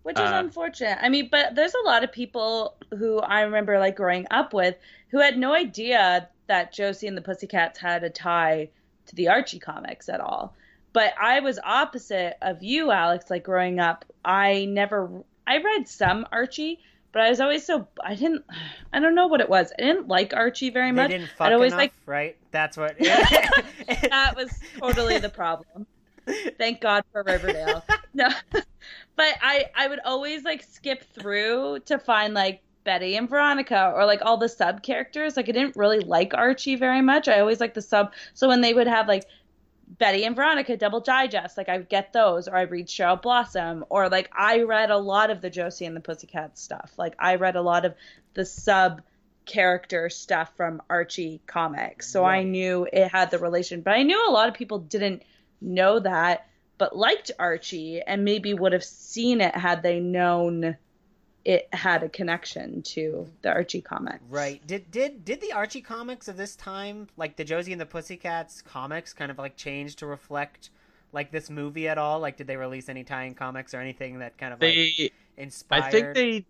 which is Uh, unfortunate. I mean, but there's a lot of people who I remember like growing up with who had no idea that Josie and the Pussycats had a tie to the Archie comics at all. But I was opposite of you, Alex. Like growing up, I never, I read some Archie, but I was always so I didn't, I don't know what it was. I didn't like Archie very They much. didn't fuck I'd always enough, like right? That's what. (laughs) (laughs) that was totally the problem. Thank God for Riverdale. (laughs) No, but I I would always like skip through to find like Betty and Veronica or like all the sub characters. Like I didn't really like Archie very much. I always like the sub. So when they would have like Betty and Veronica double digest, like I would get those, or I read Cheryl Blossom, or like I read a lot of the Josie and the Pussycats stuff. Like I read a lot of the sub character stuff from Archie comics. So I knew it had the relation, but I knew a lot of people didn't know that but liked Archie and maybe would have seen it had they known it had a connection to the Archie comics. Right. Did did did the Archie comics of this time, like the Josie and the Pussycats comics, kind of like change to reflect like this movie at all? Like, did they release any tie-in comics or anything that kind of like inspired? I think they,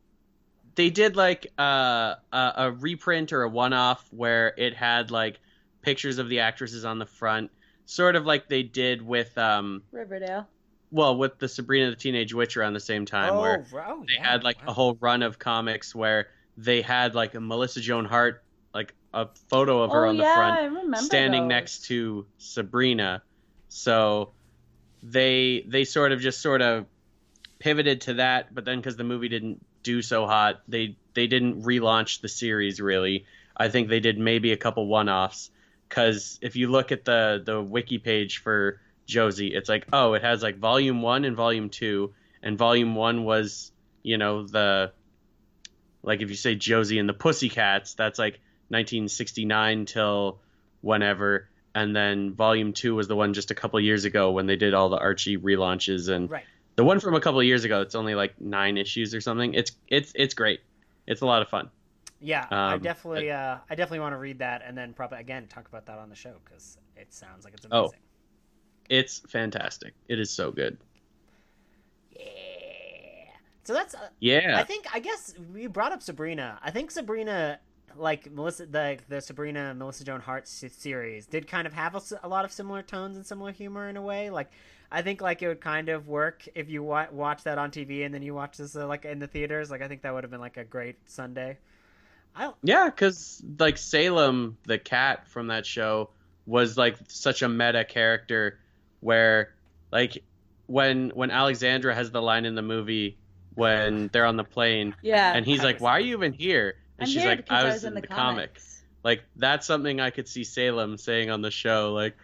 they did like uh, a, a reprint or a one-off where it had like pictures of the actresses on the front, sort of like they did with um, Riverdale. Well, with the Sabrina the Teenage Witch around the same time, oh, where oh, they yeah, had like wow. a whole run of comics where they had like a Melissa Joan Hart, like a photo of her oh on the yeah, front, standing those. next to Sabrina. So they they sort of just sort of pivoted to that, but then because the movie didn't do so hot, they they didn't relaunch the series really. I think they did maybe a couple one-offs because if you look at the the wiki page for Josie, it's like oh, it has like volume one and volume two, and volume one was you know the like if you say Josie and the Pussycats, that's like 1969 till whenever, and then volume two was the one just a couple years ago when they did all the Archie relaunches, and Right. the one from a couple of years ago, it's only like nine issues or something. It's it's it's great. It's a lot of fun. Yeah, I Um, definitely, uh, I definitely want to read that and then probably again talk about that on the show because it sounds like it's Oh. It's fantastic. It is so good. Yeah. So that's, uh, Yeah. I think, I guess we brought up Sabrina. I think Sabrina, like Melissa, the the Sabrina Melissa Joan Hart series, did kind of have a lot of similar tones and similar humor in a way. Like, I think like it would kind of work if you wa- watch that on TV and then you watch this uh, like in the theaters. Like, I think that would have been like a great Sunday. I Yeah, because like Salem, the cat from that show, was like such a meta character, where like when when Alexandra has the line in the movie when they're on the plane, Yeah. and he's like, "Why are you even here?" And I'm she's here like, because "I was, in the, comic." comics. Like that's something I could see Salem saying on the show, like,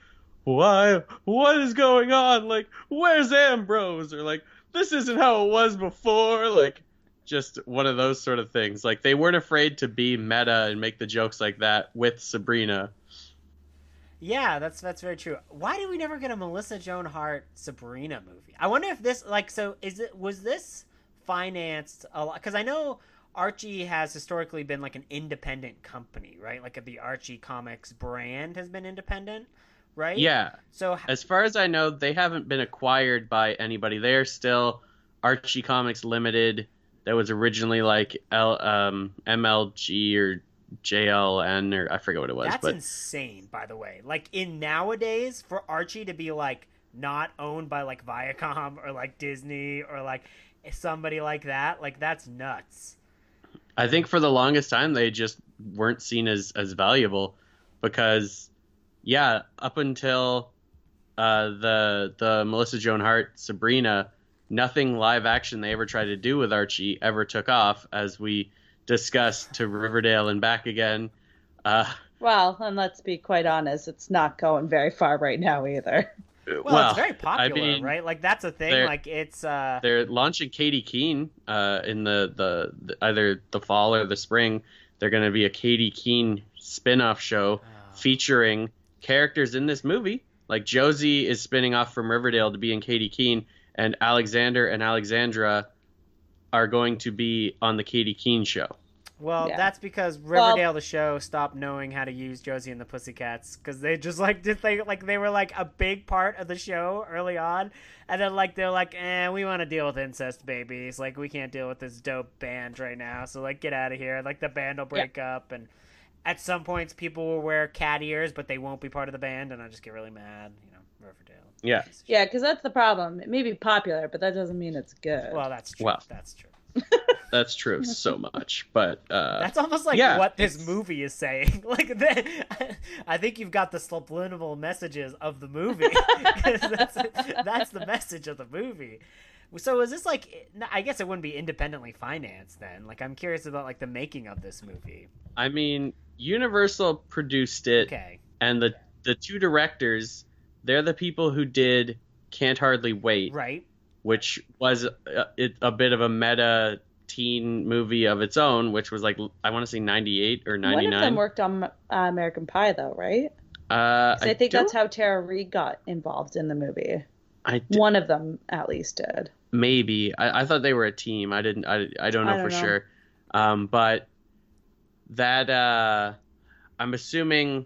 "Why? What is going on? Like, where's Ambrose?" Or like, "This isn't how it was before." Like, just one of those sort of things. Like they weren't afraid to be meta and make the jokes like that with Sabrina. Yeah, that's that's very true. Why did we never get a Melissa Joan Hart Sabrina movie? I wonder if this like so is it was this financed a lot because I know Archie has historically been like an independent company, right? Like the Archie Comics brand has been independent, right? Yeah, So as far as I know, they haven't been acquired by anybody. They're still Archie Comics Limited. That was originally like L, um, MLG or JLN or I forget what it was, that's but insane, by the way. Like in nowadays, for Archie to be like not owned by like Viacom or like Disney or like somebody like that, like that's nuts. I think for the longest time they just weren't seen as as valuable because yeah, up until uh, the the Melissa Joan Hart Sabrina, nothing live action they ever tried to do with Archie ever took off, as we discussed to Riverdale and back again. Uh, Well, and let's be quite honest, it's not going very far right now either. Well, it's very popular, mean, right? Like that's a thing. Like it's uh they're launching Katie Keene uh, in the, the, the either the fall or the spring. They're going to be a Katie Keene spin-off show featuring characters in this movie. Like Josie is spinning off from Riverdale to be in Katie Keene, and Alexander and Alexandra are going to be on the Katie Keene show. well, Yeah. that's because Riverdale the show stopped knowing how to use Josie and the Pussycats because they just like did they like they were like a big part of the show early on, and then like they're like, eh, we want to deal with incest babies. Like we can't deal with this dope band right now, so like get out of here. Like the band will break up and. At some points, people will wear cat ears, but they won't be part of the band, and I just get really mad. You know, Riverdale. Yeah. Yeah, because that's the problem. It may be popular, but that doesn't mean it's good. Well, that's true. Well. That's true. (laughs) That's true so much, but uh, That's almost like yeah, what this it's- movie is saying. (laughs) like, the, I think you've got the subliminal messages of the movie (laughs) that's, that's the message of the movie. So is this like? I guess it wouldn't be independently financed then. Like, I'm curious about like the making of this movie. I mean, Universal produced it. Okay. and the the two directors they're the people who did can't hardly wait Right. which was a, it, a bit of a meta teen movie of its own which was like i want to say 98 or ninety nine. One of them worked on uh, American Pie, though, right? uh, 'Cause I, think don't- that's how Tara Reid got involved in the movie. I d- One of them, at least, did. maybe I, I thought they were a team. I didn't. I, I don't know I don't for know. sure. Um, but that uh, I'm assuming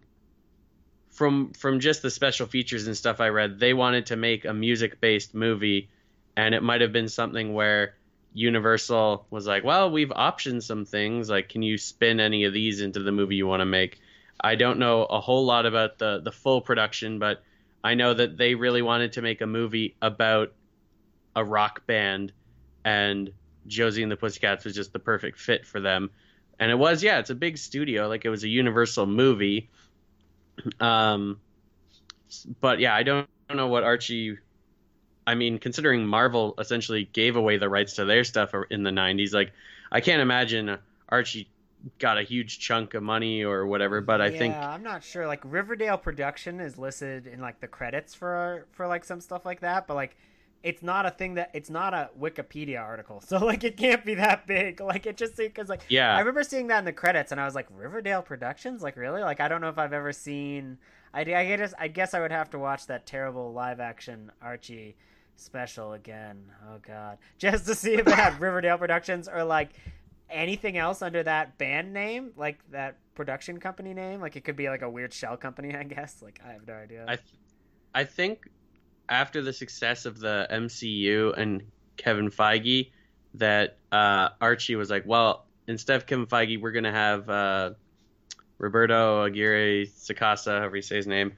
from from just the special features and stuff I read, they wanted to make a music based movie, and it might have been something where Universal was like, "Well, we've optioned some things. Like, can you spin any of these into the movie you want to make?" I don't know a whole lot about the the full production, but I know that they really wanted to make a movie about a rock band, and Josie and the Pussycats was just the perfect fit for them. And it was, yeah, it's a big studio, like it was a Universal movie. Um, but yeah, I don't, don't know what Archie. I mean, considering Marvel essentially gave away the rights to their stuff in the '90s, like I can't imagine Archie got a huge chunk of money or whatever. But I yeah, think I'm not sure. Like Riverdale production is listed in like the credits for for like some stuff like that, but like it's not a thing that it's not a Wikipedia article, (laughs) so like it can't be that big. Like it just because like Yeah. I remember seeing that in the credits, and I was like Riverdale Productions, like really? Like I don't know if I've ever seen. I I guess I guess I would have to watch that terrible live action Archie special again. Oh god, (laughs) just to see if it had (laughs) Riverdale Productions or like anything else under that band name, like that production company name. Like it could be like a weird shell company, I guess. Like I have no idea. I, th- I think after the success of the MCU and Kevin Feige, that uh, Archie was like, well, instead of Kevin Feige, we're gonna have uh, Roberto Aguirre Sacasa, however you say his name.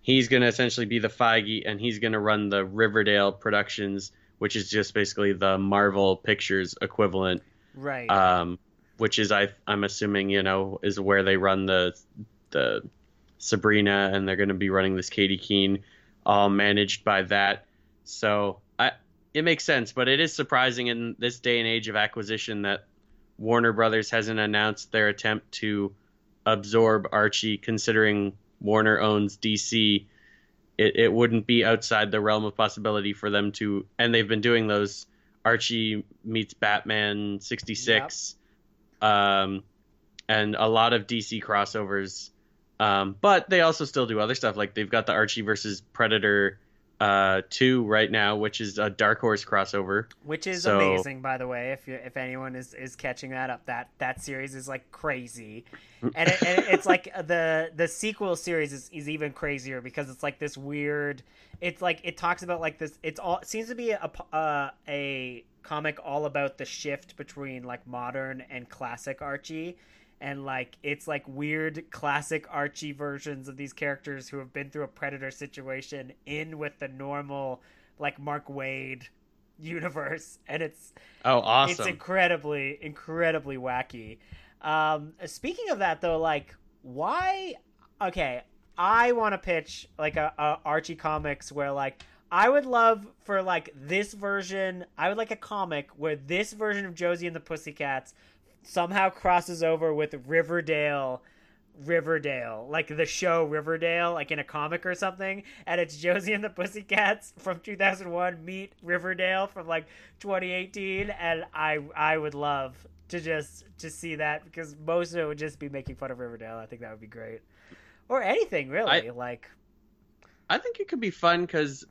He's gonna essentially be the Feige, and he's gonna run the Riverdale Productions, which is just basically the Marvel Pictures equivalent right. um, which is I I'm assuming you know is where they run the the Sabrina and they're going to be running this Katie Keene, all managed by that. So I it makes sense, but it is surprising in this day and age of acquisition that Warner Brothers hasn't announced their attempt to absorb Archie, considering Warner owns DC. It, it wouldn't be outside the realm of possibility for them to, and they've been doing those Archie meets Batman 66, um, and a lot of DC crossovers. Um, but they also still do other stuff. Like they've got the Archie versus Predator uh, 2 right now, which is a Dark Horse crossover. Which is so- amazing, by the way. If you if anyone is, is catching that up, that that series is like crazy, and, it, and it's like (laughs) the the sequel series is, is even crazier because it's like this weird. It's like it talks about like this. It's all it seems to be a uh, a comic all about the shift between like modern and classic Archie. And like it's like weird classic Archie versions of these characters who have been through a predator situation in with the normal like Mark Waid universe and it's Oh, awesome. it's incredibly incredibly wacky um speaking of that though like why okay i want to pitch like a, a archie comics where like i would love for like this version i would like a comic where this version of josie and the pussycats somehow crosses over with riverdale Riverdale, like the show Riverdale, like in a comic or something, and it's Josie and the Pussycats from 2001 meet Riverdale from like 2018, and I I would love to just to see that because most of it would just be making fun of Riverdale. I think that would be great, or anything really. I- like I think it could be fun because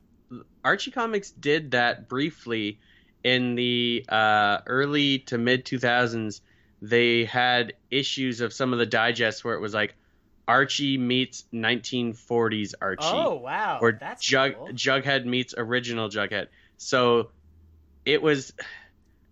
Archie Comics did that briefly in the uh, early to mid 2000s. They had issues of some of the digests where it was like Archie meets 1940s Archie. oh wow, or that's Jug cool. Jughead meets original Jughead. So it was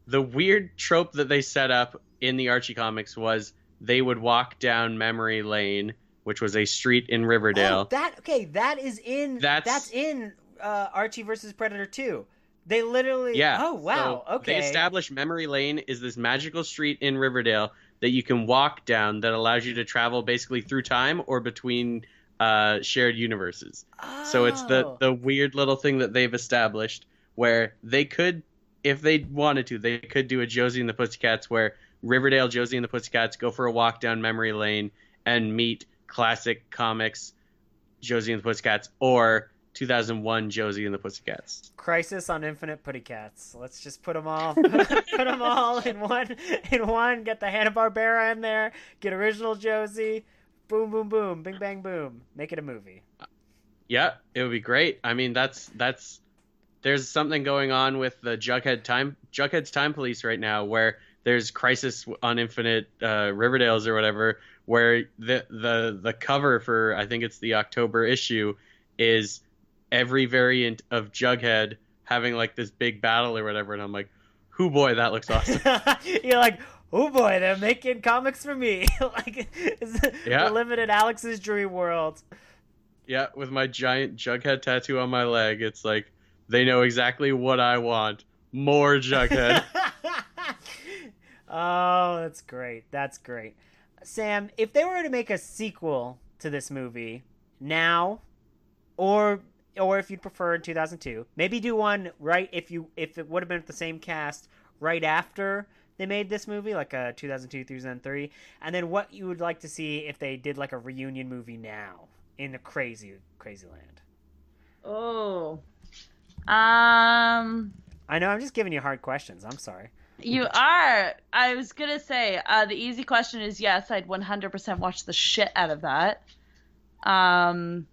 the weird trope that they set up in the Archie comics was they would walk down memory lane, which was a street in Riverdale. Oh, that okay? That is in That's- that's in uh, Archie versus Predator 2. They literally Yeah. Oh wow. So okay. They established Memory Lane is this magical street in Riverdale that you can walk down that allows you to travel basically through time or between uh, shared universes. So it's the Oh. the weird little thing that they've established where they could, if they wanted to, they could do a Josie and the Pussycats where Riverdale Josie and the Pussycats go for a walk down memory lane and meet classic comics Josie and the Pussycats or 2001 Josie and the Pussycats. Crisis on Infinite Putty Cats. Let's just put them all, (laughs) put them all in one, in one. Get the Hanna Barbera in there. Get original Josie. Boom, boom, boom. Bing, bang, boom. Make it a movie. Yeah, it would be great. I mean, that's that's there's something going on with the Jughead time Jughead's Time Police right now, where there's Crisis on Infinite uh, Riverdale's or whatever, where the the the cover for I think it's the October issue is every variant of Jughead having like this big battle or whatever, and I'm like, who boy, that looks awesome. (laughs) You're like, oh boy, they're making comics for me. (laughs) like, it's Yeah. the limited Alex's dream world. yeah, with my giant Jughead tattoo on my leg, it's like they know exactly what I want. More Jughead. (laughs) oh, that's great. That's great. Sam, if they were to make a sequel to this movie now, or or if you'd prefer in 2002, maybe do one right if you if it would have been with the same cast right after they made this movie, like a 2002 2003, and then what you would like to see if they did like a reunion movie now in the crazy crazy land. Oh. Um. I know I'm just giving you hard questions. I'm sorry. You are. I was gonna say uh, the easy question is yes. I'd 100% watch the shit out of that. Um,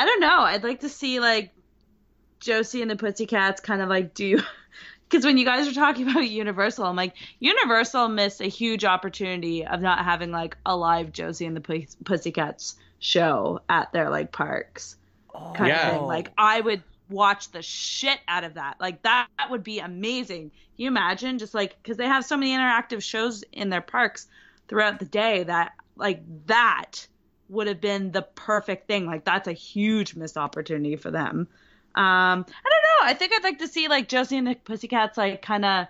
I don't know. I'd like to see like Josie and the Pussycats kind of like do. (laughs) Because when you guys are talking (laughs) about Universal, I'm like Universal missed a huge opportunity of not having like a live Josie and the Puss- Pussycats show at their like parks Oh, kind Yeah. of thing. Like I would watch the shit out of that. Like that, that would be amazing. Can you imagine just like because they have so many interactive shows in their parks throughout the day that like that would have been the perfect thing. Like that's a huge missed opportunity for them. Um, I don't know. I think I'd like to see like Josie and the Pussycats like kind of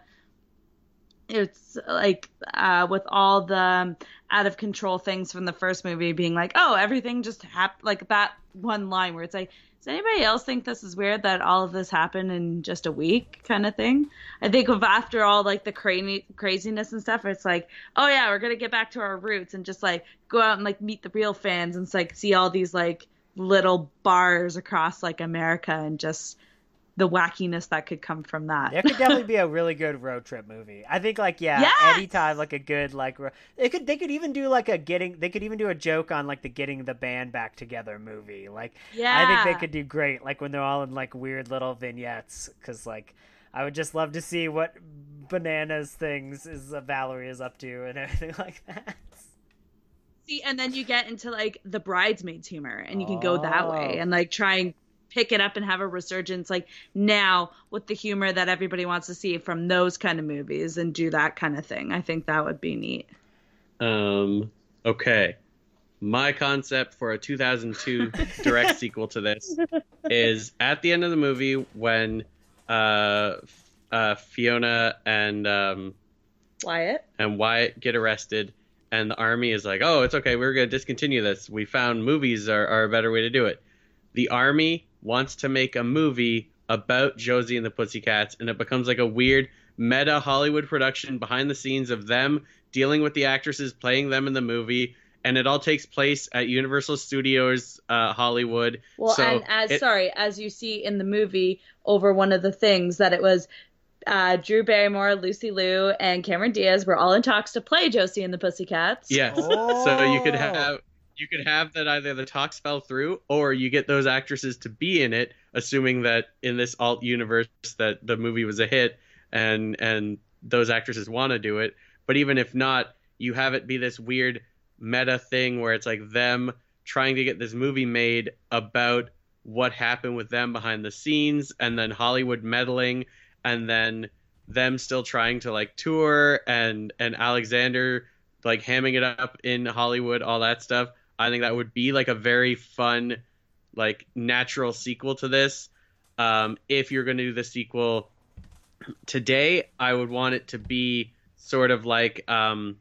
it's like uh, with all the out of control things from the first movie being like, oh, everything just happened, like that one line where it's like, does anybody else think this is weird that all of this happened in just a week kind of thing? I think of after all like the crazy craziness and stuff, it's like, oh yeah, we're gonna get back to our roots and just like go out and like meet the real fans and like see all these like little bars across like America and just the wackiness that could come from that. There could definitely be a (laughs) really good road trip movie. I think like yeah, Yes! anytime like a good like ro- they could they could even do like a getting they could even do a joke on like the getting the band back together movie. Like yeah, I think they could do great like when they're all in like weird little vignettes cuz like I would just love to see what bananas things is uh, Valerie is up to and (laughs) everything like that. see and then you get into like the bridesmaids humor and you can go that way Oh. and like try and pick it up and have a resurgence like now with the humor that everybody wants to see from those kind of movies and do that kind of thing i think that would be neat Um, okay. My concept for a 2002 (laughs) direct sequel to this is at the end of the movie when uh, uh, Fiona and um, wyatt and Wyatt get arrested, and the army is like, "Oh, it's okay. We're going to discontinue this. We found movies are, are a better way to do it." The army wants to make a movie about Josie and the Pussycats, and it becomes like a weird meta Hollywood production behind the scenes of them dealing with the actresses playing them in the movie. And it all takes place at Universal Studios uh, Hollywood. well So and as it- sorry as you see in the movie over one of the things that it was uh, Drew Barrymore, Lucy Liu, and Cameron Diaz were all in talks to play Josie and the Pussycats. Yes. Oh. So you could have you could have that either the talks fell through or you get those actresses to be in it, assuming that in this alt universe that the movie was a hit and and those actresses want to do it. But even if not, you have it be this weird meta thing where it's like them trying to get this movie made about what happened with them behind the scenes and then Hollywood meddling and then them still trying to like tour and and Alexander like hamming it up in Hollywood, all that stuff. I think that would be like a very fun, like natural sequel to this. Um, if you're going to do the sequel today, I would want it to be sort of like um,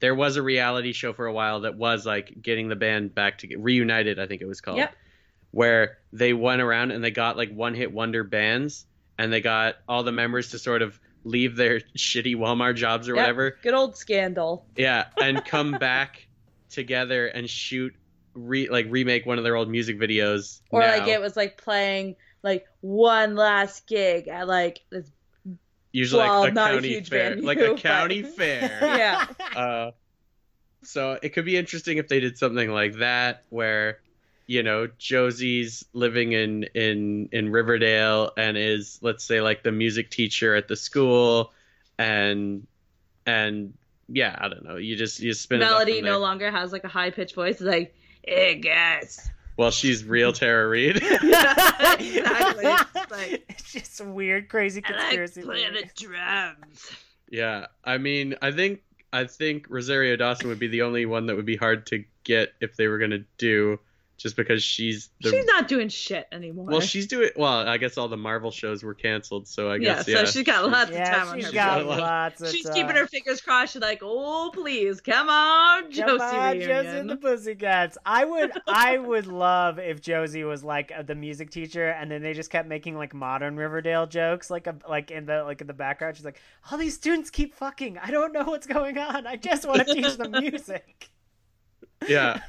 there was a reality show for a while that was like getting the band back to reunited. I think it was called. Yep. Where they went around and they got like one hit wonder bands and they got all the members to sort of leave their (laughs) shitty Walmart jobs or Yep. whatever Good old scandal. yeah, and come (laughs) back together and shoot re like remake one of their old music videos. Or now. like it was like playing like one last gig at like this usually well, like a a county huge fair, venue, like a but- county (laughs) fair. yeah. (laughs) Uh, so it could be interesting if they did something like that, where you know Josie's living in in in Riverdale and is let's say like the music teacher at the school and and yeah I don't know you just you spin Melody no longer has like a high pitched voice. It's like, eh, hey guys. well she's real Tara Reid (laughs) exactly. It's like, (laughs) it's just some weird, crazy I like conspiracy. playing the drums. yeah I mean I think I think Rosario Dawson would be the only one that would be hard to get if they were gonna do just because she's the She's not doing shit anymore. well she's doing well I guess all the Marvel shows were canceled so I guess yeah, guess so she's got lots of Yeah, time on she's her got hands. lots of She's time. keeping her fingers crossed. She's like, "Oh, please, come on, Josie Come on, reunion." Josie and the Pussycats. I would, (laughs) I would love if Josie was like the music teacher, and then they just kept making like modern Riverdale jokes, like a, like in the like in the background. She's like, all these students keep fucking. I don't know what's going on. I just want to teach them (laughs) music. yeah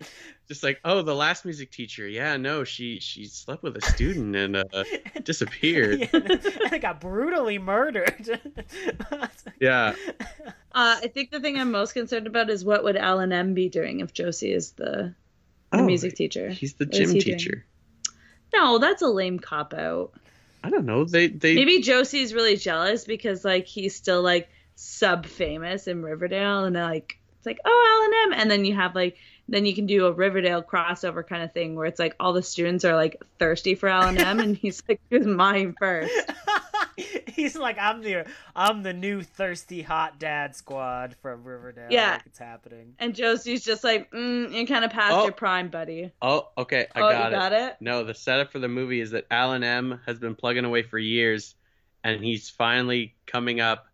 (laughs) just like oh the last music teacher yeah no she she slept with a student and uh (laughs) disappeared Yeah, and got brutally murdered. (laughs) yeah Uh, I think the thing I'm most concerned about is what would Alan M be doing if Josie is the, the Oh, music teacher. he's the What is gym he doing? teacher No, that's a lame cop out. i don't know they they Maybe Josie's really jealous because like he's still like sub famous in Riverdale, and like it's like oh Alan M, and then you have like then you can do a Riverdale crossover kind of thing where it's like all the students are like thirsty for Alan M, (laughs) and he's like who's mine first. (laughs) He's like, I'm the, I'm the new thirsty hot dad squad from Riverdale. Yeah. like it's happening. And Josie's just like, mm, you're kind of past Oh. your prime, buddy. oh okay i oh, got, you it. got it? no the setup for the movie is that alan m has been plugging away for years and he's finally coming up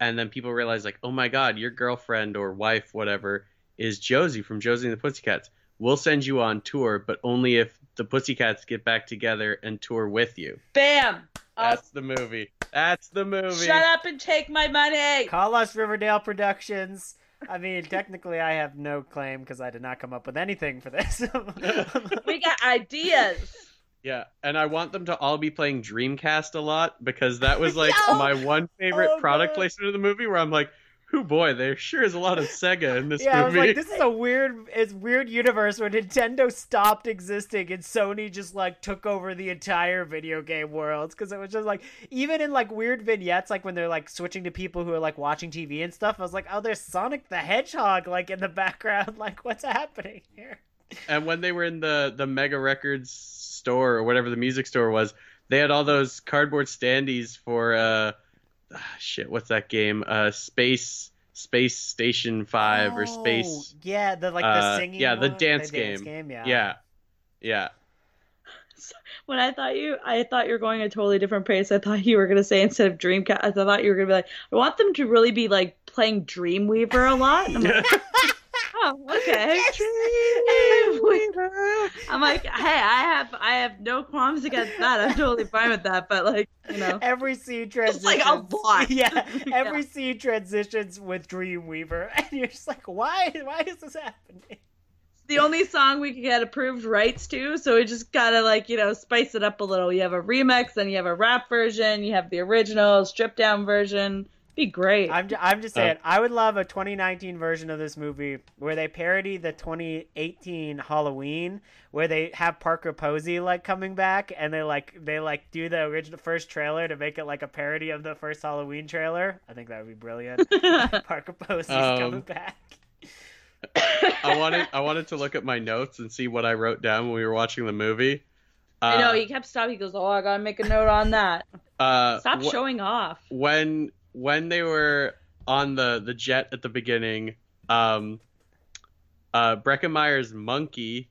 and then people realize like oh my god your girlfriend or wife whatever is josie from josie and the pussycats we'll send you on tour but only if the pussycats get back together and tour with you Bam! Uh, that's the movie that's the movie shut up and take my money. Call us Riverdale Productions. I mean, technically, I have no claim because I did not come up with anything for this. (laughs) We got (laughs) ideas. Yeah, and I want them to all be playing Dreamcast a lot because that was like (laughs) Yeah. my one favorite Oh, product God. placement of the movie where I'm like, "Who boy, there sure is a lot of Sega in this yeah, I was like, this is a weird, it's weird universe where Nintendo stopped existing and Sony just like took over the entire video game world because it was just like even in like weird vignettes, like when they're like switching to people who are like watching TV and stuff. I was like, oh, there's Sonic the Hedgehog like in the (laughs) background. Like, what's happening here? and when they were in the the Mega Records store or whatever the music store was, they had all those cardboard standees for uh ah, shit, what's that game? Uh Space Space Station 5 or Space Oh, Yeah, the like the uh, singing. yeah, the one, dance dance game. Yeah. Yeah. Yeah. (laughs) When I thought you, I thought you were going a totally different pace. I thought you were gonna say instead of Dreamcast, I thought you were gonna be like, I want them to really be like playing Dreamweaver a lot. (laughs) Oh, and (laughs) I'm like, oh, okay. Dreamweaver. I'm like, hey, I have, I have no qualms against that. I'm totally fine with that. But like, you know, (laughs) Every scene transitions. like a lot. (laughs) Yeah, Yeah. every scene transitions with Dreamweaver, and you're just like, why? Why is this happening? It's the only song we could get approved rights to, so we just gotta like, you know, spice it up a little. You have a remix, then you have a rap version, you have the original stripped down version. Be great. I'm, I'm just Uh, saying, I would love a 2019 version of this movie where they parody the 2018 Halloween, where they have Parker Posey like coming back, and they like they like do the original first trailer to make it like a parody of the first Halloween trailer. I think that would be brilliant. (laughs) (laughs) Parker Posey's Um, coming back. I wanted I wanted to look at my notes and see what I wrote down when we were watching the movie. Uh, I know he kept stopping. He goes, "Oh, I gotta make a note on that. uh, Stop wh- showing off." when when they were on the the jet at the beginning, um, uh, Breckin Meyer's monkey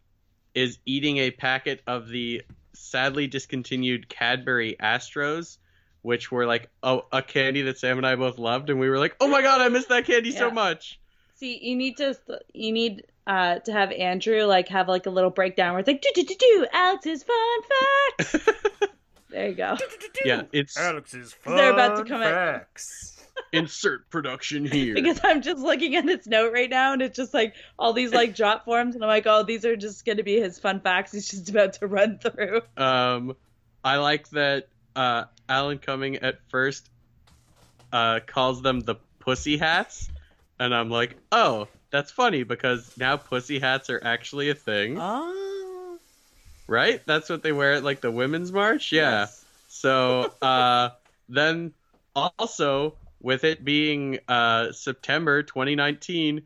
is eating a packet of the sadly discontinued Cadbury Astros, which were like a, a candy that Sam and I both loved, and we were like, "Oh my god, I miss that candy so much." See, you need to you need uh to have Andrew like have like a little breakdown where it's like do do do do Alex's fun fact. (laughs) there you go. yeah, it's Alex's (laughs) They're about to fun come at- facts. (laughs) (laughs) insert production here. Because I'm just looking at his note right now and it's just like all these like drop forms and I'm like, oh, these are just gonna be his fun facts he's just about to run through. Um, I like that uh, Alan Cumming at first uh, calls them the pussy hats, and I'm like, oh, that's funny because now pussy hats are actually a thing. Oh. Right? That's what they wear at like the women's march. Yeah. Yes. So uh, then also with it being uh, September 2019,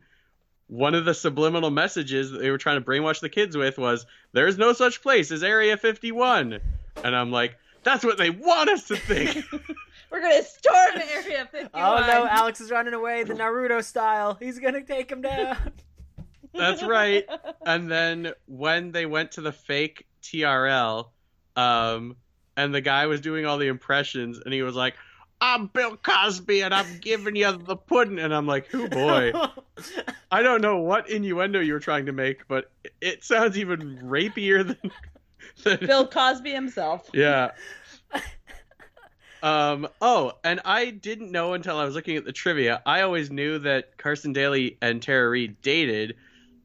one of the subliminal messages that they were trying to brainwash the kids with was there's no such place as Area 51. And I'm like, that's what they want us to think. (laughs) We're gonna storm Area 51. Oh no, Alex is running away the Naruto style. He's gonna take him down. That's right. And then when they went to the fake TRL, um, and the guy was doing all the impressions, and he was like, "I'm Bill Cosby, and I'm giving you the pudding," and I'm like, "Oh boy." (laughs) I don't know what innuendo you were trying to make, but it sounds even rapier than. (laughs) than Bill Cosby himself. yeah. (laughs) Um. Oh, and I didn't know until I was looking at the trivia. I always knew that Carson Daly and Tara Reid dated.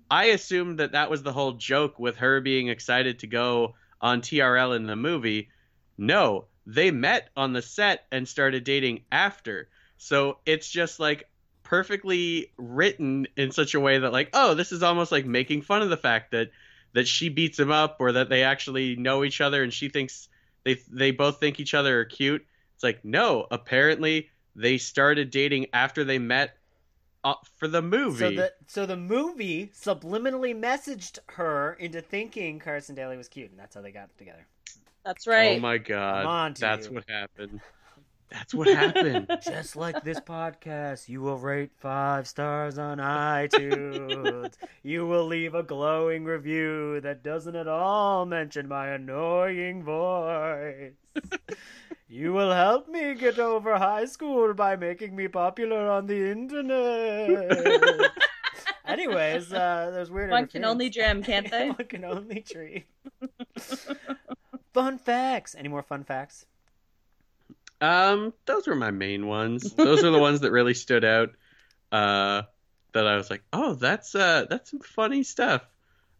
I assumed that that was the whole joke with her being excited to go on TRL in the movie. No, they met on the set and started dating after. So it's just like perfectly written in such a way that like, oh, this is almost like making fun of the fact that that she beats him up or that they actually know each other and she thinks they they both think each other are cute. It's like, no, apparently they started dating after they met uh, for the movie. So the so the movie subliminally messaged her into thinking Carson Daly was cute, and that's how they got together. That's right. Oh my god. I'm on to That's you. what happened. That's what happened. (laughs) Just like this podcast, you will rate five stars on iTunes. you will leave a glowing review that doesn't at all mention my annoying voice. (laughs) you will help me get over high school by making me popular on the internet. (laughs) Anyways, uh, there's weird. One can only dream, can't they? (laughs) One can only dream. fun facts. Any more fun facts? Um, those were my main ones. Those are the ones that really stood out. Uh, that I was like, oh, that's uh, that's some funny stuff.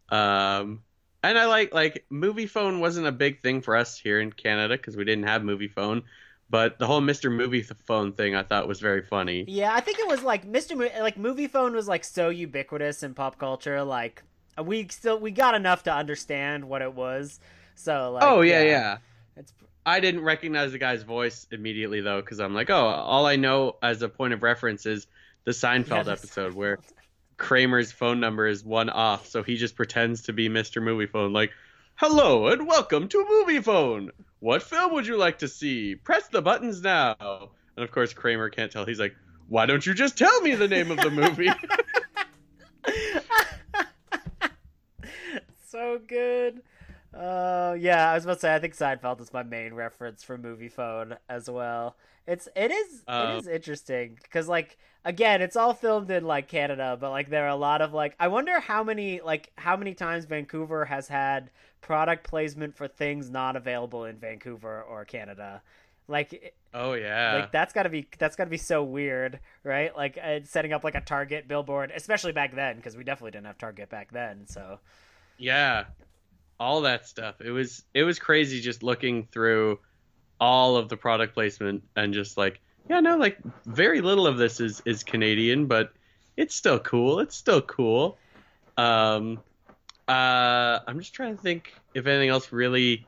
Um, and I like like movie phone wasn't a big thing for us here in Canada because we didn't have movie phone. But the whole Mr. Movie Phone thing I thought was very funny. Yeah, I think it was like Mr. Mo- like movie phone was like so ubiquitous in pop culture. Like we still we got enough to understand what it was. So like, oh yeah, yeah. It's I didn't recognize the guy's voice immediately though, because I'm like, oh, all I know as a point of reference is the Seinfeld Yeah, episode where Kramer's phone number is one off, so he just pretends to be Mr. Movie Phone, like, hello and welcome to Movie Phone. What film would you like to see? Press the buttons now. And of course, Kramer can't tell. He's like, why don't you just tell me the name of the movie? (laughs) so good. Uh, yeah, I was about to say I think Seinfeld is my main reference for movie phone as well. It's it is Um, it is interesting because like again it's all filmed in like Canada, but like there are a lot of like I wonder how many like how many times Vancouver has had product placement for things not available in Vancouver or Canada. Like oh yeah. like that's got to be that's got to be so weird, right? Like uh, setting up like a Target billboard, especially back then because we definitely didn't have Target back then. So Yeah, all that stuff. It was it was crazy just looking through all of the product placement and just like yeah, no, like very little of this is is Canadian, but it's still cool. It's still cool. Um, uh, I'm just trying to think if anything else really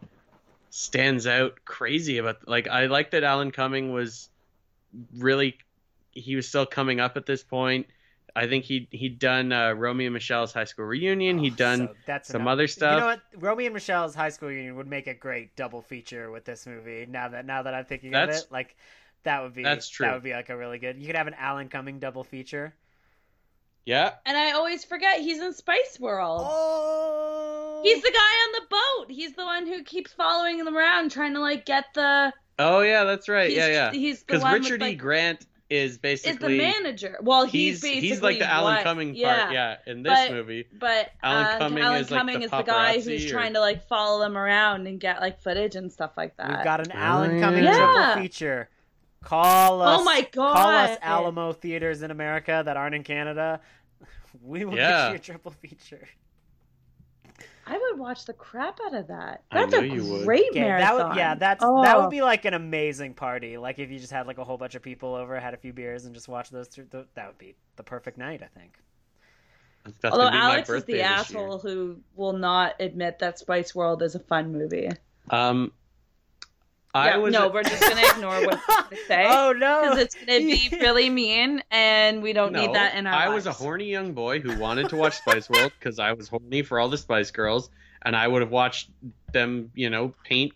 stands out crazy about. Like I like that Alan Cumming was really he was still coming up at this point. I think he he'd done uh, Romy and Michele's high school reunion. He'd done So that's some enough. other stuff. You know what? Romy and Michele's high school reunion would make a great double feature with this movie. Now that now that I'm thinking of it, like that would be that's true. That would be like a really good. You could have an Alan Cumming double feature. Yeah, And I always forget he's in Spice World. Oh, He's the guy on the boat. He's the one who keeps following them around, trying to like get the. Oh yeah, that's right. He's, yeah, yeah. He's the Because Richard with, E. like, Grant is is basically the manager. Well, he's he's basically he's like the Alan what- Cumming part. Yeah, in this But- movie. But Alan uh, Cumming Alan is, like, the is the guy who's or- trying to like follow them around and get like footage and stuff like that. We've got an Oh, Alan Cumming yeah. triple feature. Call us. Oh my god! Call us Alamo theaters in America that aren't in Canada. (laughs) We will Yeah. get you a triple feature. I would watch the crap out of that. That's a you would. great Yeah, that marathon. would yeah, that's oh. that would be like an amazing party. Like if you just had like a whole bunch of people over, had a few beers, and just watched those through. That would be the perfect night, I think. That's Although gonna be my Alex is the this asshole who will not admit that Spice World is a fun movie. Um, I yeah, was no, we're just gonna ignore what they (laughs) say oh no, because it's gonna be (laughs) really mean, and we don't no, need that in our I lives. was a horny young boy who wanted to watch Spice World because I was horny for all the Spice Girls, and I would have watched them, you know, paint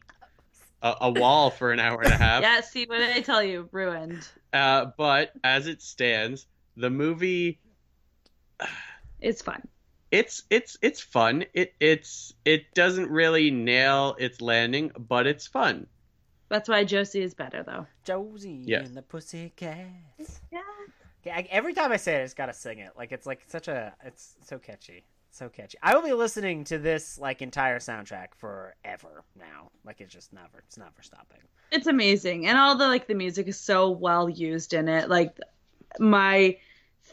a, a wall for an hour and a half. Yeah, see what did I tell you? Ruined. Uh, but as it stands, the movie It's fun. it's it's it's fun. It it's it doesn't really nail its landing, but it's fun. That's why Josie is better though. Josie Yes. and the Pussycats. Yeah. Yeah, I, every time I say it, I just gotta sing it. Like it's like such a, it's so catchy, so catchy. I will be listening to this like entire soundtrack forever now. Like it's just never, it's never stopping. It's amazing, and all the like the music is so well used in it. Like my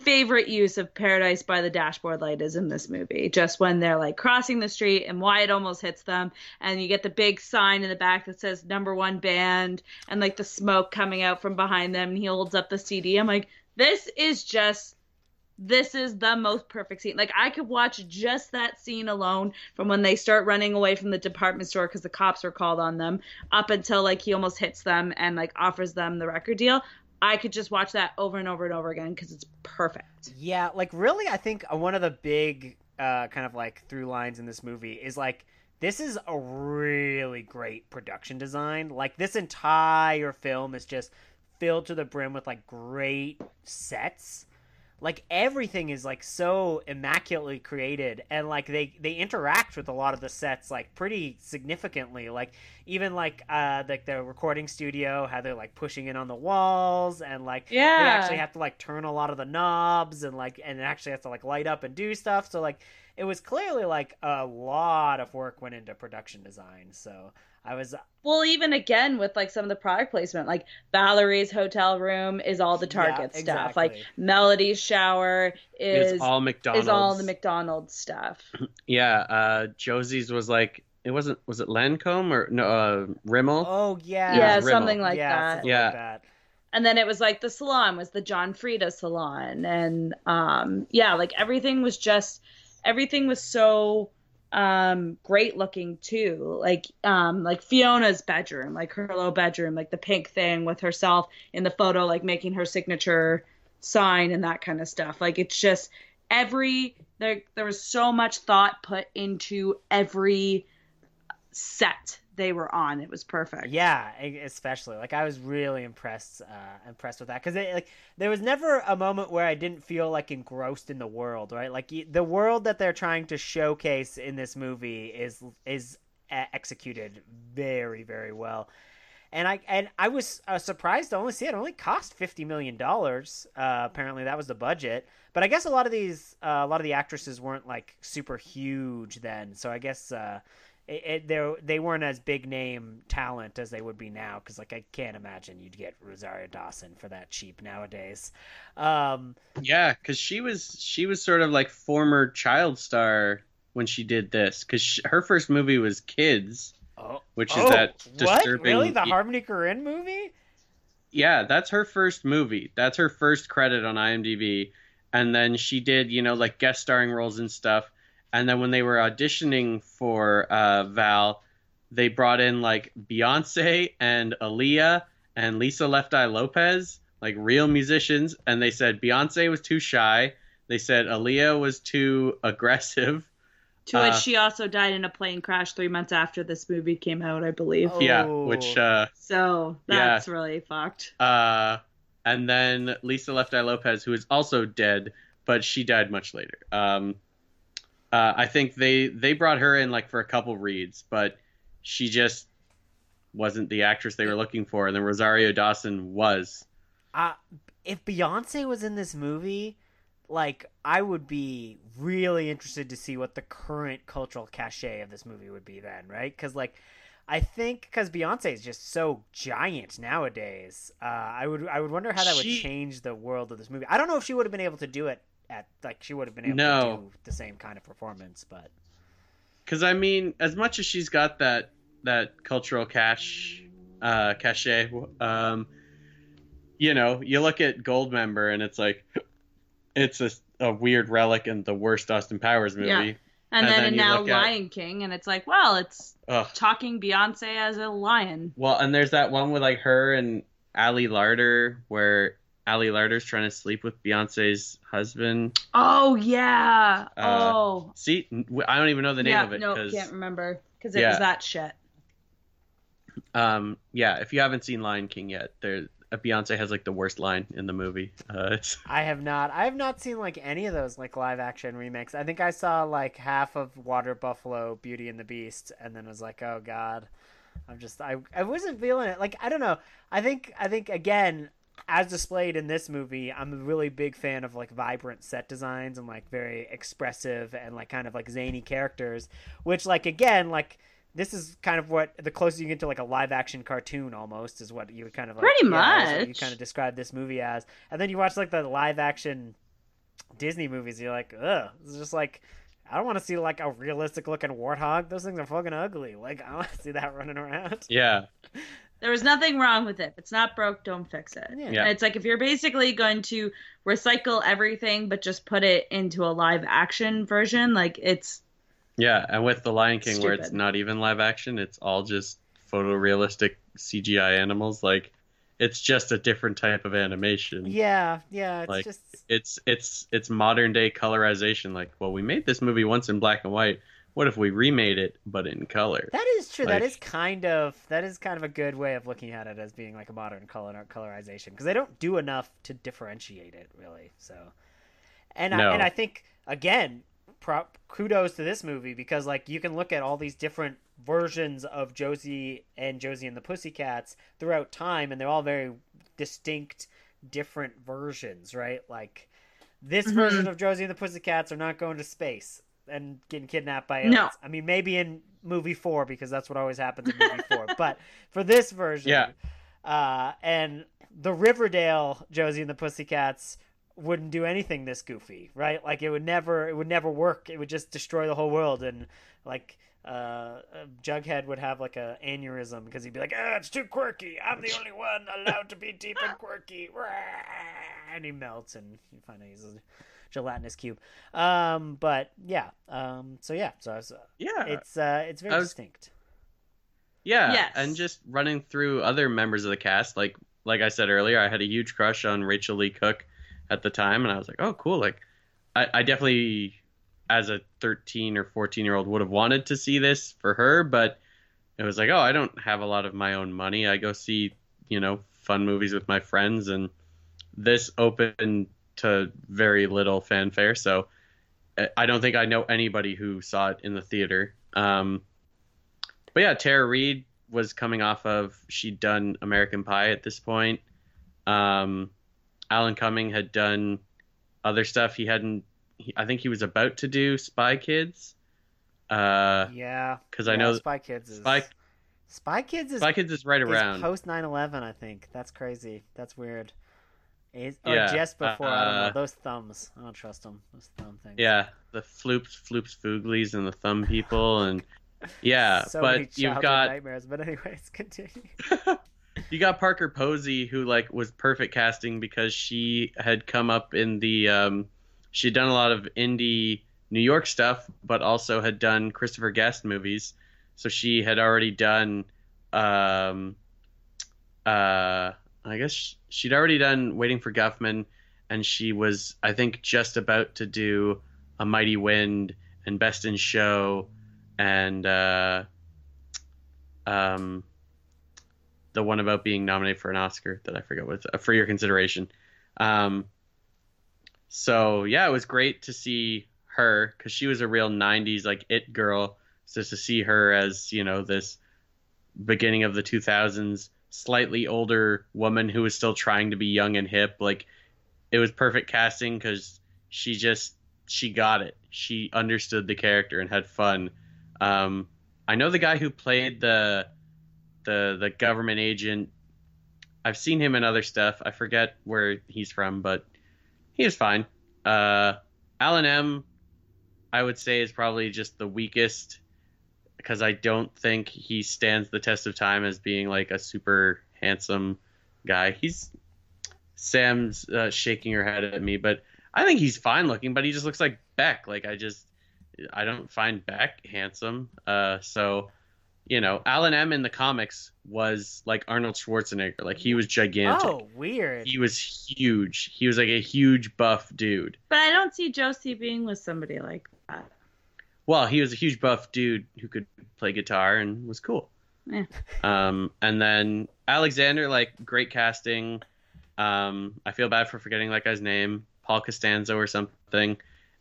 favorite use of Paradise by the Dashboard Light is in this movie. Just when they're like crossing the street and Wyatt almost hits them, and you get the big sign in the back that says number one band, and like the smoke coming out from behind them, and he holds up the CD. I'm like, this is just. This is the most perfect scene. Like I could watch just that scene alone from when they start running away from the department store because the cops are called on them up until like he almost hits them and like offers them the record deal. I could just watch that over and over and over again because it's perfect. Yeah, like really, I think uh, one of the big uh, kind of like through lines in this movie is like this is a really great production design. Like this entire film is just filled to the brim with like great sets. Like everything is like so immaculately created and like they they interact with a lot of the sets like pretty significantly. Like even like uh like the recording studio how they're like pushing in on the walls and like Yeah. they actually have to like turn a lot of the knobs and like and it actually has to like light up and do stuff so like it was clearly like a lot of work went into production design so i was Well, even again with like some of the product placement, like Valerie's hotel room is all the Yeah, Target stuff. Like. Melody's shower is It's all McDonald's. is all the McDonald's stuff. (clears throat) Yeah, uh, Josie's was like it wasn't was it Lancome or no uh, Rimmel? oh yeah Yeah, Rimmel. something like yeah, that. something Yeah. like that. and then it was like the salon was the John Frieda salon and um yeah like everything was just everything was so um great looking too. Like um like Fiona's bedroom like her little bedroom like the pink thing with herself in the photo like making her signature sign and that kind of stuff. Like it's just every there there was so much thought put into every set they were on it was perfect Yeah, especially like I was really impressed, uh, impressed with that because like there was never a moment where I didn't feel like engrossed in the world, right? Like the world that they're trying to showcase in this movie is is uh, executed very very well, and I and I was uh, surprised to only see it only cost fifty million dollars. Uh, apparently that was the budget, but I guess a lot of these uh, a lot of the actresses weren't like super huge then, so I guess. It, it, they they weren't as big name talent as they would be now because like I can't imagine you'd get Rosario Dawson for that cheap nowadays. Um, Yeah, because she was she was sort of like former child star when she did this because her first movie was Kids, oh, which is oh, that what disturbing. really the Harmony Korine movie? yeah, that's her first movie. That's her first credit on IMDb, and then she did you know like guest starring roles and stuff. And then when they were auditioning for uh, Val, they brought in like Beyonce and Aaliyah and Lisa Left Eye Lopez, like real musicians, and they said Beyonce was too shy. They said Aaliyah was too aggressive. To which Uh, she also died in a plane crash three months after this movie came out, I believe. Oh. Yeah, which uh, So Yeah. that's really fucked. uh, and then Lisa Left Eye Lopez, who is also dead, but she died much later. Um, uh, I think they they brought her in like for a couple reads, but she just wasn't the actress they were looking for. And then Rosario Dawson was. Uh, if Beyonce was in this movie, like I would be really interested to see what the current cultural cachet of this movie would be then, right? Because like. I think because Beyonce is just so giant nowadays, uh, I would I would wonder how that would change the world of this movie. I don't know if she would have been able to do it at like she would have been able to do the same kind of performance, but Because I mean, as much as she's got that that cultural cash uh, cachet, um, you know, you look at Goldmember and it's like (laughs) it's a a weird relic and the worst Austin Powers movie. Yeah. and, And then, then and now look at- Lion King, and it's like, well, it's Ugh. talking Beyonce as a lion. Well, and there's that one with like her and Ali Larter where Ali Larter's trying to sleep with Beyonce's husband. Oh yeah. Uh, oh. See, I don't even know the name yeah. of it No, because can't remember because it Yeah. was that shit. um yeah, if you haven't seen Lion King yet, there uh, Beyonce has like the worst line in the movie. Uh, it's (laughs) I have not. I have not seen like any of those like live action remakes. I think I saw like half of Water Buffalo, Beauty and the Beast, and then was like, oh god, I'm just I I wasn't feeling it. Like I don't know. I think I think again. As displayed in this movie, I'm a really big fan of like vibrant set designs and like very expressive and like kind of like zany characters, which like again like this is kind of what the closest you get to like a live action cartoon almost is what you would kind of like, Pretty yeah, is what you kind of describe this movie as. And then you watch like the live action Disney movies, you're like, ugh, it's just like I don't want to see like a realistic looking warthog. Those things are fucking ugly. Like I want to (laughs) see that running around. yeah, There was nothing wrong with it. If it's not broke, don't fix it. Yeah. Yeah. It's like if you're basically going to recycle everything but just put it into a live action version, like it's yeah, and with the Lion King where it's not even live action, it's all just photorealistic CGI animals. Like it's just a different type of animation. Yeah, yeah, it's Like, just it's it's it's modern day colorization like well we made this movie once in black and white what if we remade it but in color That is true. that Like- is kind of that is kind of a good way of looking at it as being like a modern color colorization because they don't do enough to differentiate it really. So, and No. I, and I think again, prop kudos to this movie because like you can look at all these different versions of Josie and Josie and the Pussycats throughout time, and they're all very distinct, different versions, right? Like this Mhm. version of Josie and the Pussycats are not going to space and getting kidnapped by No. I mean, maybe in movie four because that's what always happens in movie four. (laughs) But for this version, Yeah. uh, and the Riverdale Josie and the Pussycats wouldn't do anything this goofy, right? Like it would never, it would never work. It would just destroy the whole world, and like uh, uh, Jughead would have like a aneurysm because he'd be like, "Ah, it's too quirky. I'm the only one allowed to be deep and quirky," (laughs) and he melts, and you find out he's a gelatinous cube. Um, but yeah, um, so yeah, so it's, yeah it's uh, it's very was- distinct. yeah Yes. and just running through other members of the cast like like i said earlier i had a huge crush on rachael leigh cook at the time and i was like oh cool like i, I definitely as a 13 or 14 year old would have wanted to see this for her but it was like oh i don't have a lot of my own money i go see you know fun movies with my friends and this opened to very little fanfare. So I- i don't think i know anybody who saw it in the theater. Um, but yeah tara reid was coming off of she'd done american pie at this point. Um, alan cumming had done other stuff he hadn't he, i think he was about to do spy kids. Uh Yeah, because yeah, i know Spy Kids is spy, Spy Kids is spy kids is right around. post 9-11 i think. That's crazy. That's weird Is, or Yeah, just before i don't know uh, those thumbs. I don't trust them those thumb things. Yeah, the floops, floops, fooglies, and the thumb people, and yeah, (laughs) so many but you've got nightmares but anyways (laughs) continue. (laughs) You got Parker Posey, who like was perfect casting because she had come up in the um, she'd done a lot of indie New York stuff, but also had done Christopher Guest movies, so she had already done um, uh, I guess she'd already done Waiting for Guffman, and she was I think just about to do A Mighty Wind and Best in Show, and uh, um, the one about being nominated for an Oscar that I forget what uh, for your consideration. Um, so yeah, it was great to see her because she was a real '90s like it girl. So to see her as you know this beginning of the 2000s slightly older woman who was still trying to be young and hip like it was perfect casting because she just she got it. She understood the character and had fun. Um, i know the guy who played the the the government agent. I've seen him in other stuff. I forget where he's from but he was fine. Uh, alan m i would say is probably just the weakest because I don't think he stands the test of time as being like a super handsome guy. He's Sam's uh, shaking her head at me, but I think he's fine looking, but he just looks like Beck. Like I just I don't find Beck handsome. Uh, so you know, Alan M in the comics was like Arnold Schwarzenegger. Like he was gigantic. Oh, weird. He was huge. He was like a huge buff dude. But I don't see Josie being with somebody like that. Well, he was a huge buff dude who could play guitar and was cool. Yeah. Um, and then Alexander, like great casting. Um, I feel bad for forgetting that guy's name, Paul Costanzo or something.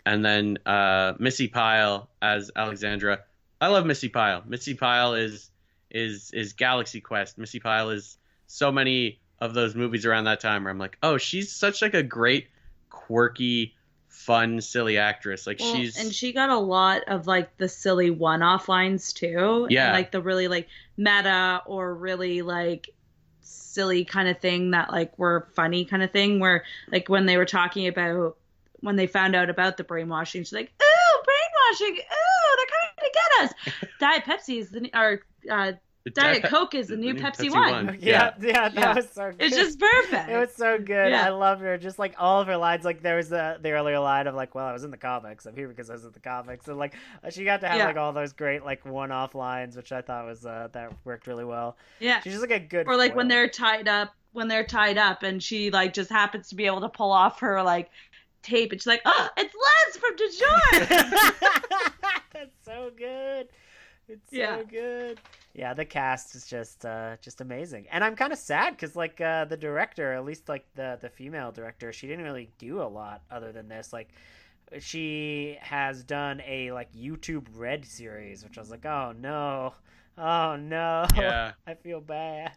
And then uh, Missy Pyle as Alexandra. I love Missy Pyle. Missy Pyle is is is Galaxy Quest. Missy Pyle is so many of those movies around that time where I'm like, oh, she's such like a great, quirky, fun, silly actress. Like Well, she's and she got a lot of like the silly one-off lines too. and, Yeah. like the really like meta or really like silly kind of thing that like were funny kind of thing. Where like when they were talking about when they found out about the brainwashing, she's like, "Ooh, brainwashing! Ooh, they're coming to get us." (laughs) Diet Pepsi is the or uh, Diet Coke is the new Pepsi One. yeah, (laughs) yeah, that Yeah. was so good. It's just perfect. It was so good. Yeah. I loved her. Just like all of her lines. Like there was the the earlier line of like, "Well, I was in the comics. I'm here because I was in the comics." And like she got to have Yeah. like all those great like one-off lines, which I thought was uh that worked really well. yeah. She's just like a good. or like when they're tied up when they're tied up and she like just happens to be able to pull off her like tape and she's like oh it's les from DeJour (laughs) That's so good. It's so Yeah. good. Yeah, the cast is just uh just amazing. And I'm kind of sad cuz like uh the director, at least like the the female director, she didn't really do a lot other than this. Like she has done a like YouTube Red series, which I was like, "Oh no. Oh no." Yeah. (laughs) I feel bad.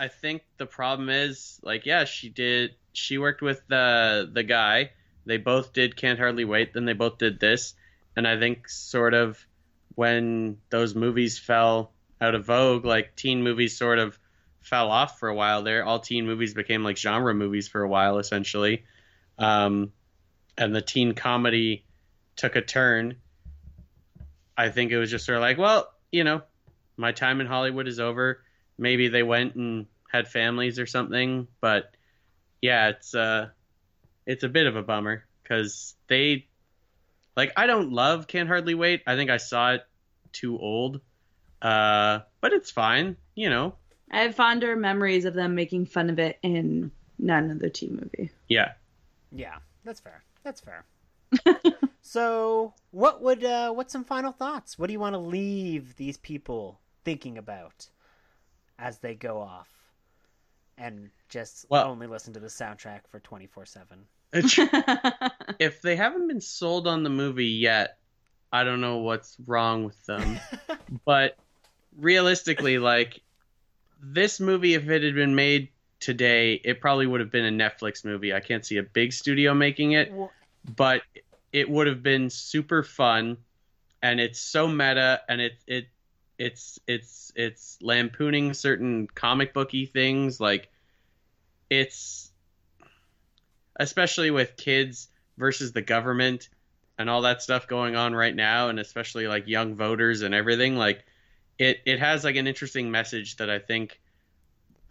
I think the problem is like yeah, she did she worked with the the guy. They both did Can't Hardly Wait, then they both did this. And I think sort of when those movies fell out of vogue, like teen movies sort of fell off for a while there. All teen movies became like genre movies for a while essentially. Um and the teen comedy took a turn. I think it was just sort of like, well, you know, my time in Hollywood is over maybe they went and had families or something but yeah it's uh it's a bit of a bummer because they like i don't love can't hardly wait i think i saw it too old uh but it's fine you know i have fonder memories of them making fun of it in none other teen movie yeah Yeah, that's fair. That's fair. (laughs) so, what would uh what's some final thoughts? What do you want to leave these people thinking about as they go off and just Well- only listen to the soundtrack for 24/7? (laughs) if they haven't been sold on the movie yet i don't know what's wrong with them. (laughs) But realistically like this movie if it had been made today it probably would have been a netflix movie. I can't see a big studio making it but it would have been super fun and it's so meta and it it it's it's it's lampooning certain comic booky things like it's especially with kids versus the government and all that stuff going on right now and especially like young voters and everything like it it has like an interesting message that I think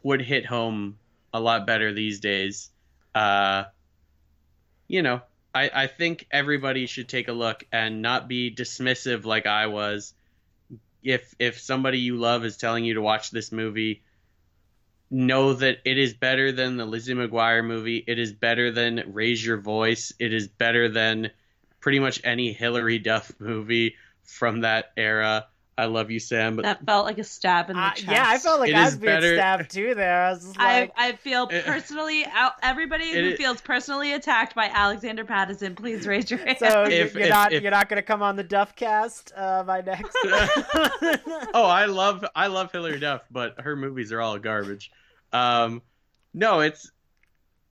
would hit home a lot better these days uh you know I, I think everybody should take a look and not be dismissive like I was. If if somebody you love is telling you to watch this movie, know that it is better than the Lizzie McGuire movie. It is better than Raise Your Voice. It is better than pretty much any Hilary Duff movie from that era. I love you, Sam, but that felt like a stab in the uh, chest yeah, I felt like It I was being better- stabbed too there. I was just I, I feel (laughs) It- personally out everybody who It- feels personally attacked by Alexander Patteson, please raise your hand. so If- you're if- not if- you're not going to come on the Duff cast uh by next (laughs) oh, I love I love Hilary Duff, but her movies are all garbage. Um, no, it's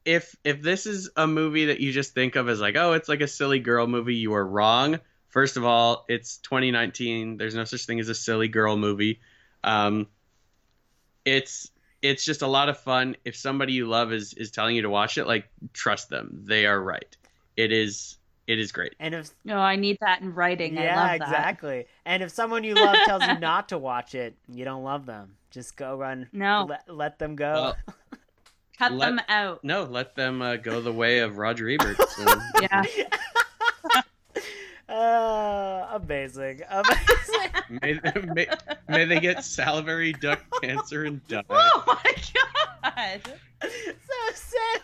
if if this is a movie that you just think of as like, oh, it's like a silly girl movie, you are wrong. First of all, it's 2019. There's no such thing as a silly girl movie. Um, it's it's just a lot of fun. If somebody you love is is telling you to watch it, like trust them. They are right. It is it is great. and if no, I need that in writing. I Yeah, love that. exactly. And if someone you love tells you (laughs) not to watch it, you don't love them. Just go run. No. Let, let them go. Well, (laughs) Cut Let- them out. No, let them uh, go the way of Roger Ebert. So, (laughs) Yeah. Uh, amazing. (laughs) Amazing. may, may, may they get salivary duct cancer and (laughs) die. Oh my god. so Sam,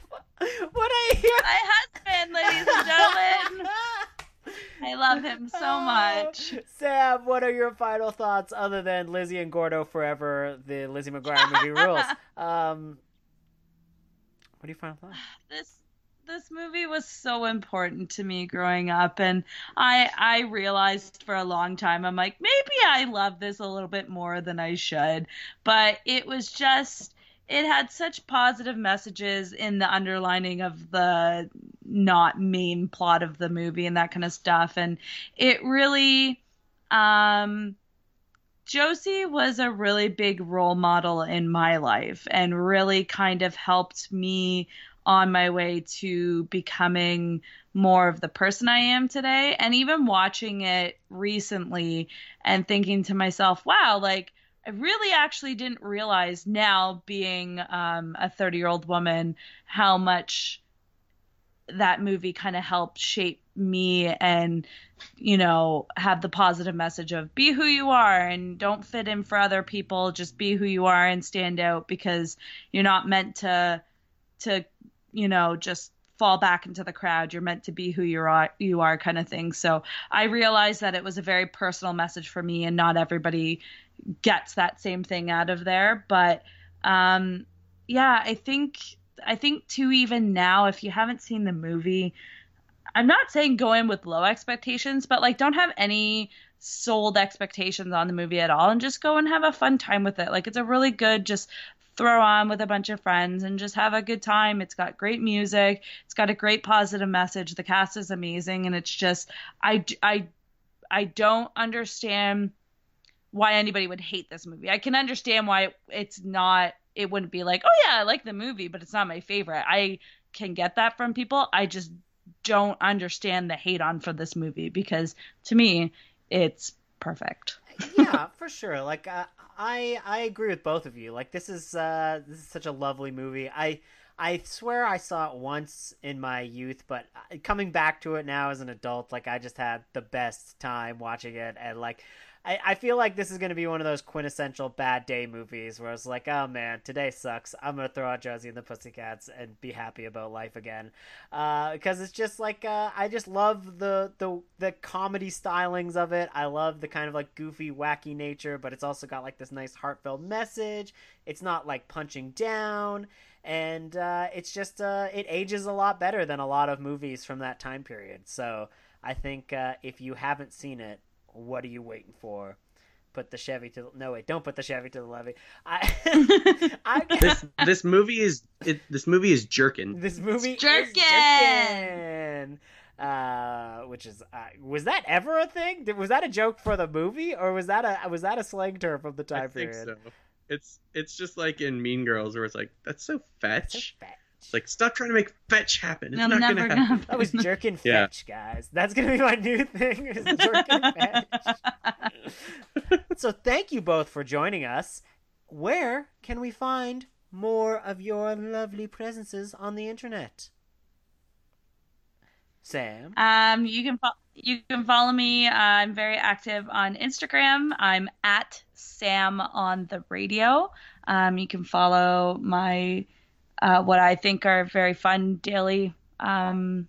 what I hear. My husband, ladies and gentlemen. (laughs) I love him so much. Sam, what are your final thoughts other than Lizzie and Gordo forever, the Lizzie McGuire movie rules? Um, what are your final thoughts? This this movie was so important to me growing up and I I realized for a long time I'm like maybe I love this a little bit more than I should. But it was just it had such positive messages in the underlining of the not main plot of the movie and that kind of stuff and it really um Josie was a really big role model in my life and really kind of helped me on my way to becoming more of the person I am today. And even watching it recently and thinking to myself, wow, like I really actually didn't realize now, being um, a 30 year old woman, how much that movie kind of helped shape me and you know have the positive message of be who you are and don't fit in for other people just be who you are and stand out because you're not meant to to you know just fall back into the crowd. You're meant to be who you are you are kind of thing. So i realized that it was a very personal message for me and not everybody gets that same thing out of there. But um yeah i think i think too even now if you haven't seen the movie i'm not saying go in with low expectations but like don't have any sold expectations on the movie at all and just go and have a fun time with it. Like it's a really good just throw on with a bunch of friends and just have a good time. It's got great music. It's got a great positive message. The cast is amazing, and it's just I I I don't understand why anybody would hate this movie. I can understand why it's not. It wouldn't be like, oh yeah, I like the movie, but it's not my favorite. I can get that from people. I just don't understand the hate on for this movie because to me, it's perfect. Yeah, for sure. Like uh, I I agree with both of you. Like this is uh this is such a lovely movie. I I swear I saw it once in my youth, but uh, coming back to it now as an adult, like I just had the best time watching it and like I, I feel like this is going to be one of those quintessential bad day movies where it's like, oh man, today sucks. I'm going to throw out Josie and the Pussycats and be happy about life again. Uh, because it's just like, uh, I just love the, the, the comedy stylings of it. I love the kind of like goofy, wacky nature, but it's also got like this nice heartfelt message. It's not like punching down. And uh, it's just, uh, it ages a lot better than a lot of movies from that time period. So I think uh, if you haven't seen it, what are you waiting for? Put the Chevy to the, no wait, don't put the Chevy to the levee. I, (laughs) I This this movie is it, this movie is jerkin. this movie is Jerkin'. Jerkin'. Uh, which is uh, was that ever a thing? Did, was that a joke for the movie, or was that a was that a slang term from the time I think period? so. It's it's just like in Mean Girls where it's like that's so fetch. So fetch. It's like stop trying to make fetch happen. It's I'm not never gonna gonna. happen. That was jerkin (laughs) Yeah. fetch, guys. That's gonna be my new thing. Is jerkin fetch. (laughs) so thank you both for joining us. Where can we find more of your lovely presences on the internet? Sam. Um, you can fo- you can follow me. Uh, I'm very active on Instagram. I'm at Sam on the radio. Um, you can follow my uh, what I think are very fun daily um,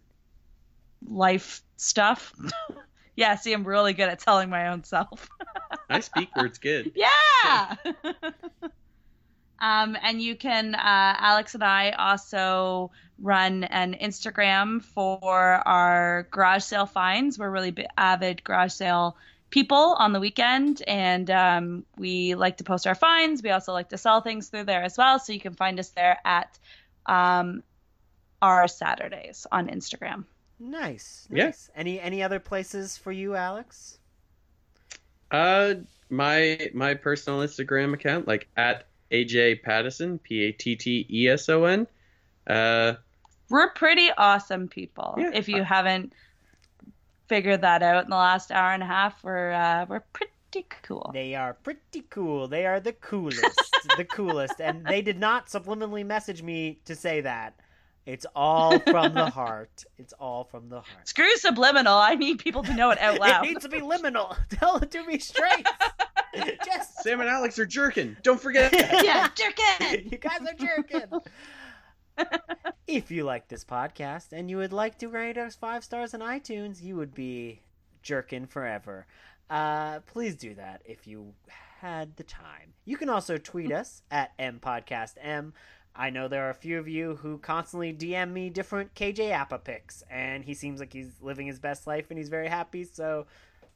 life stuff. (laughs) yeah, see, I'm really good at telling my own self. I speak words good. (laughs) Yeah. (laughs) um, and you can, uh, Alex and I also run an Instagram for our garage sale finds. We're really avid garage sale people on the weekend, and um, we like to post our finds. We also like to sell things through there as well. So you can find us there at um, our Saturdays on Instagram. Nice. Yeah. Nice. Any any other places for you, Alex? Uh, my my personal Instagram account, like at AJ Patteson, P A T T E S O N. Uh, We're pretty awesome people. Yeah. If you haven't figured that out in the last hour and a half, we're uh, we're pretty pretty cool. They are pretty cool. They are the coolest. (laughs) the coolest. And they did not subliminally message me to say that. It's all from the (laughs) heart. It's all from the heart. Screw subliminal. I need people to know it out (laughs) loud. It needs to be liminal. Tell it to me straight. Just Sam and Alex are jerking. Don't forget. yeah, jerk it. you guys are jerking. If you like this podcast and you would like to rate us five stars on iTunes, you would be jerking forever. Uh, please do that if you had the time. You can also tweet us (laughs) at mpodcastm. I know there are a few of you who constantly DM me different KJ Apa pics, and he seems like he's living his best life and he's very happy. So,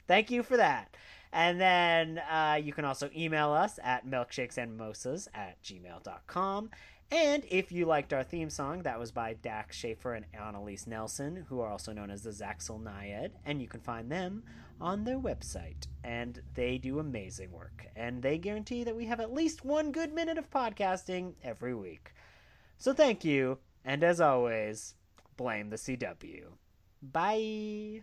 thank you for that. And then uh, you can also email us at milkshakesandmimosas at gmail.com. And if you liked our theme song, that was by Dax Schaefer and Annalise Nelson, who are also known as the Zaxel Naiad, and you can find them on their website. And they do amazing work, and they guarantee that we have at least one good minute of podcasting every week. So thank you, and as always, blame the CW. Bye.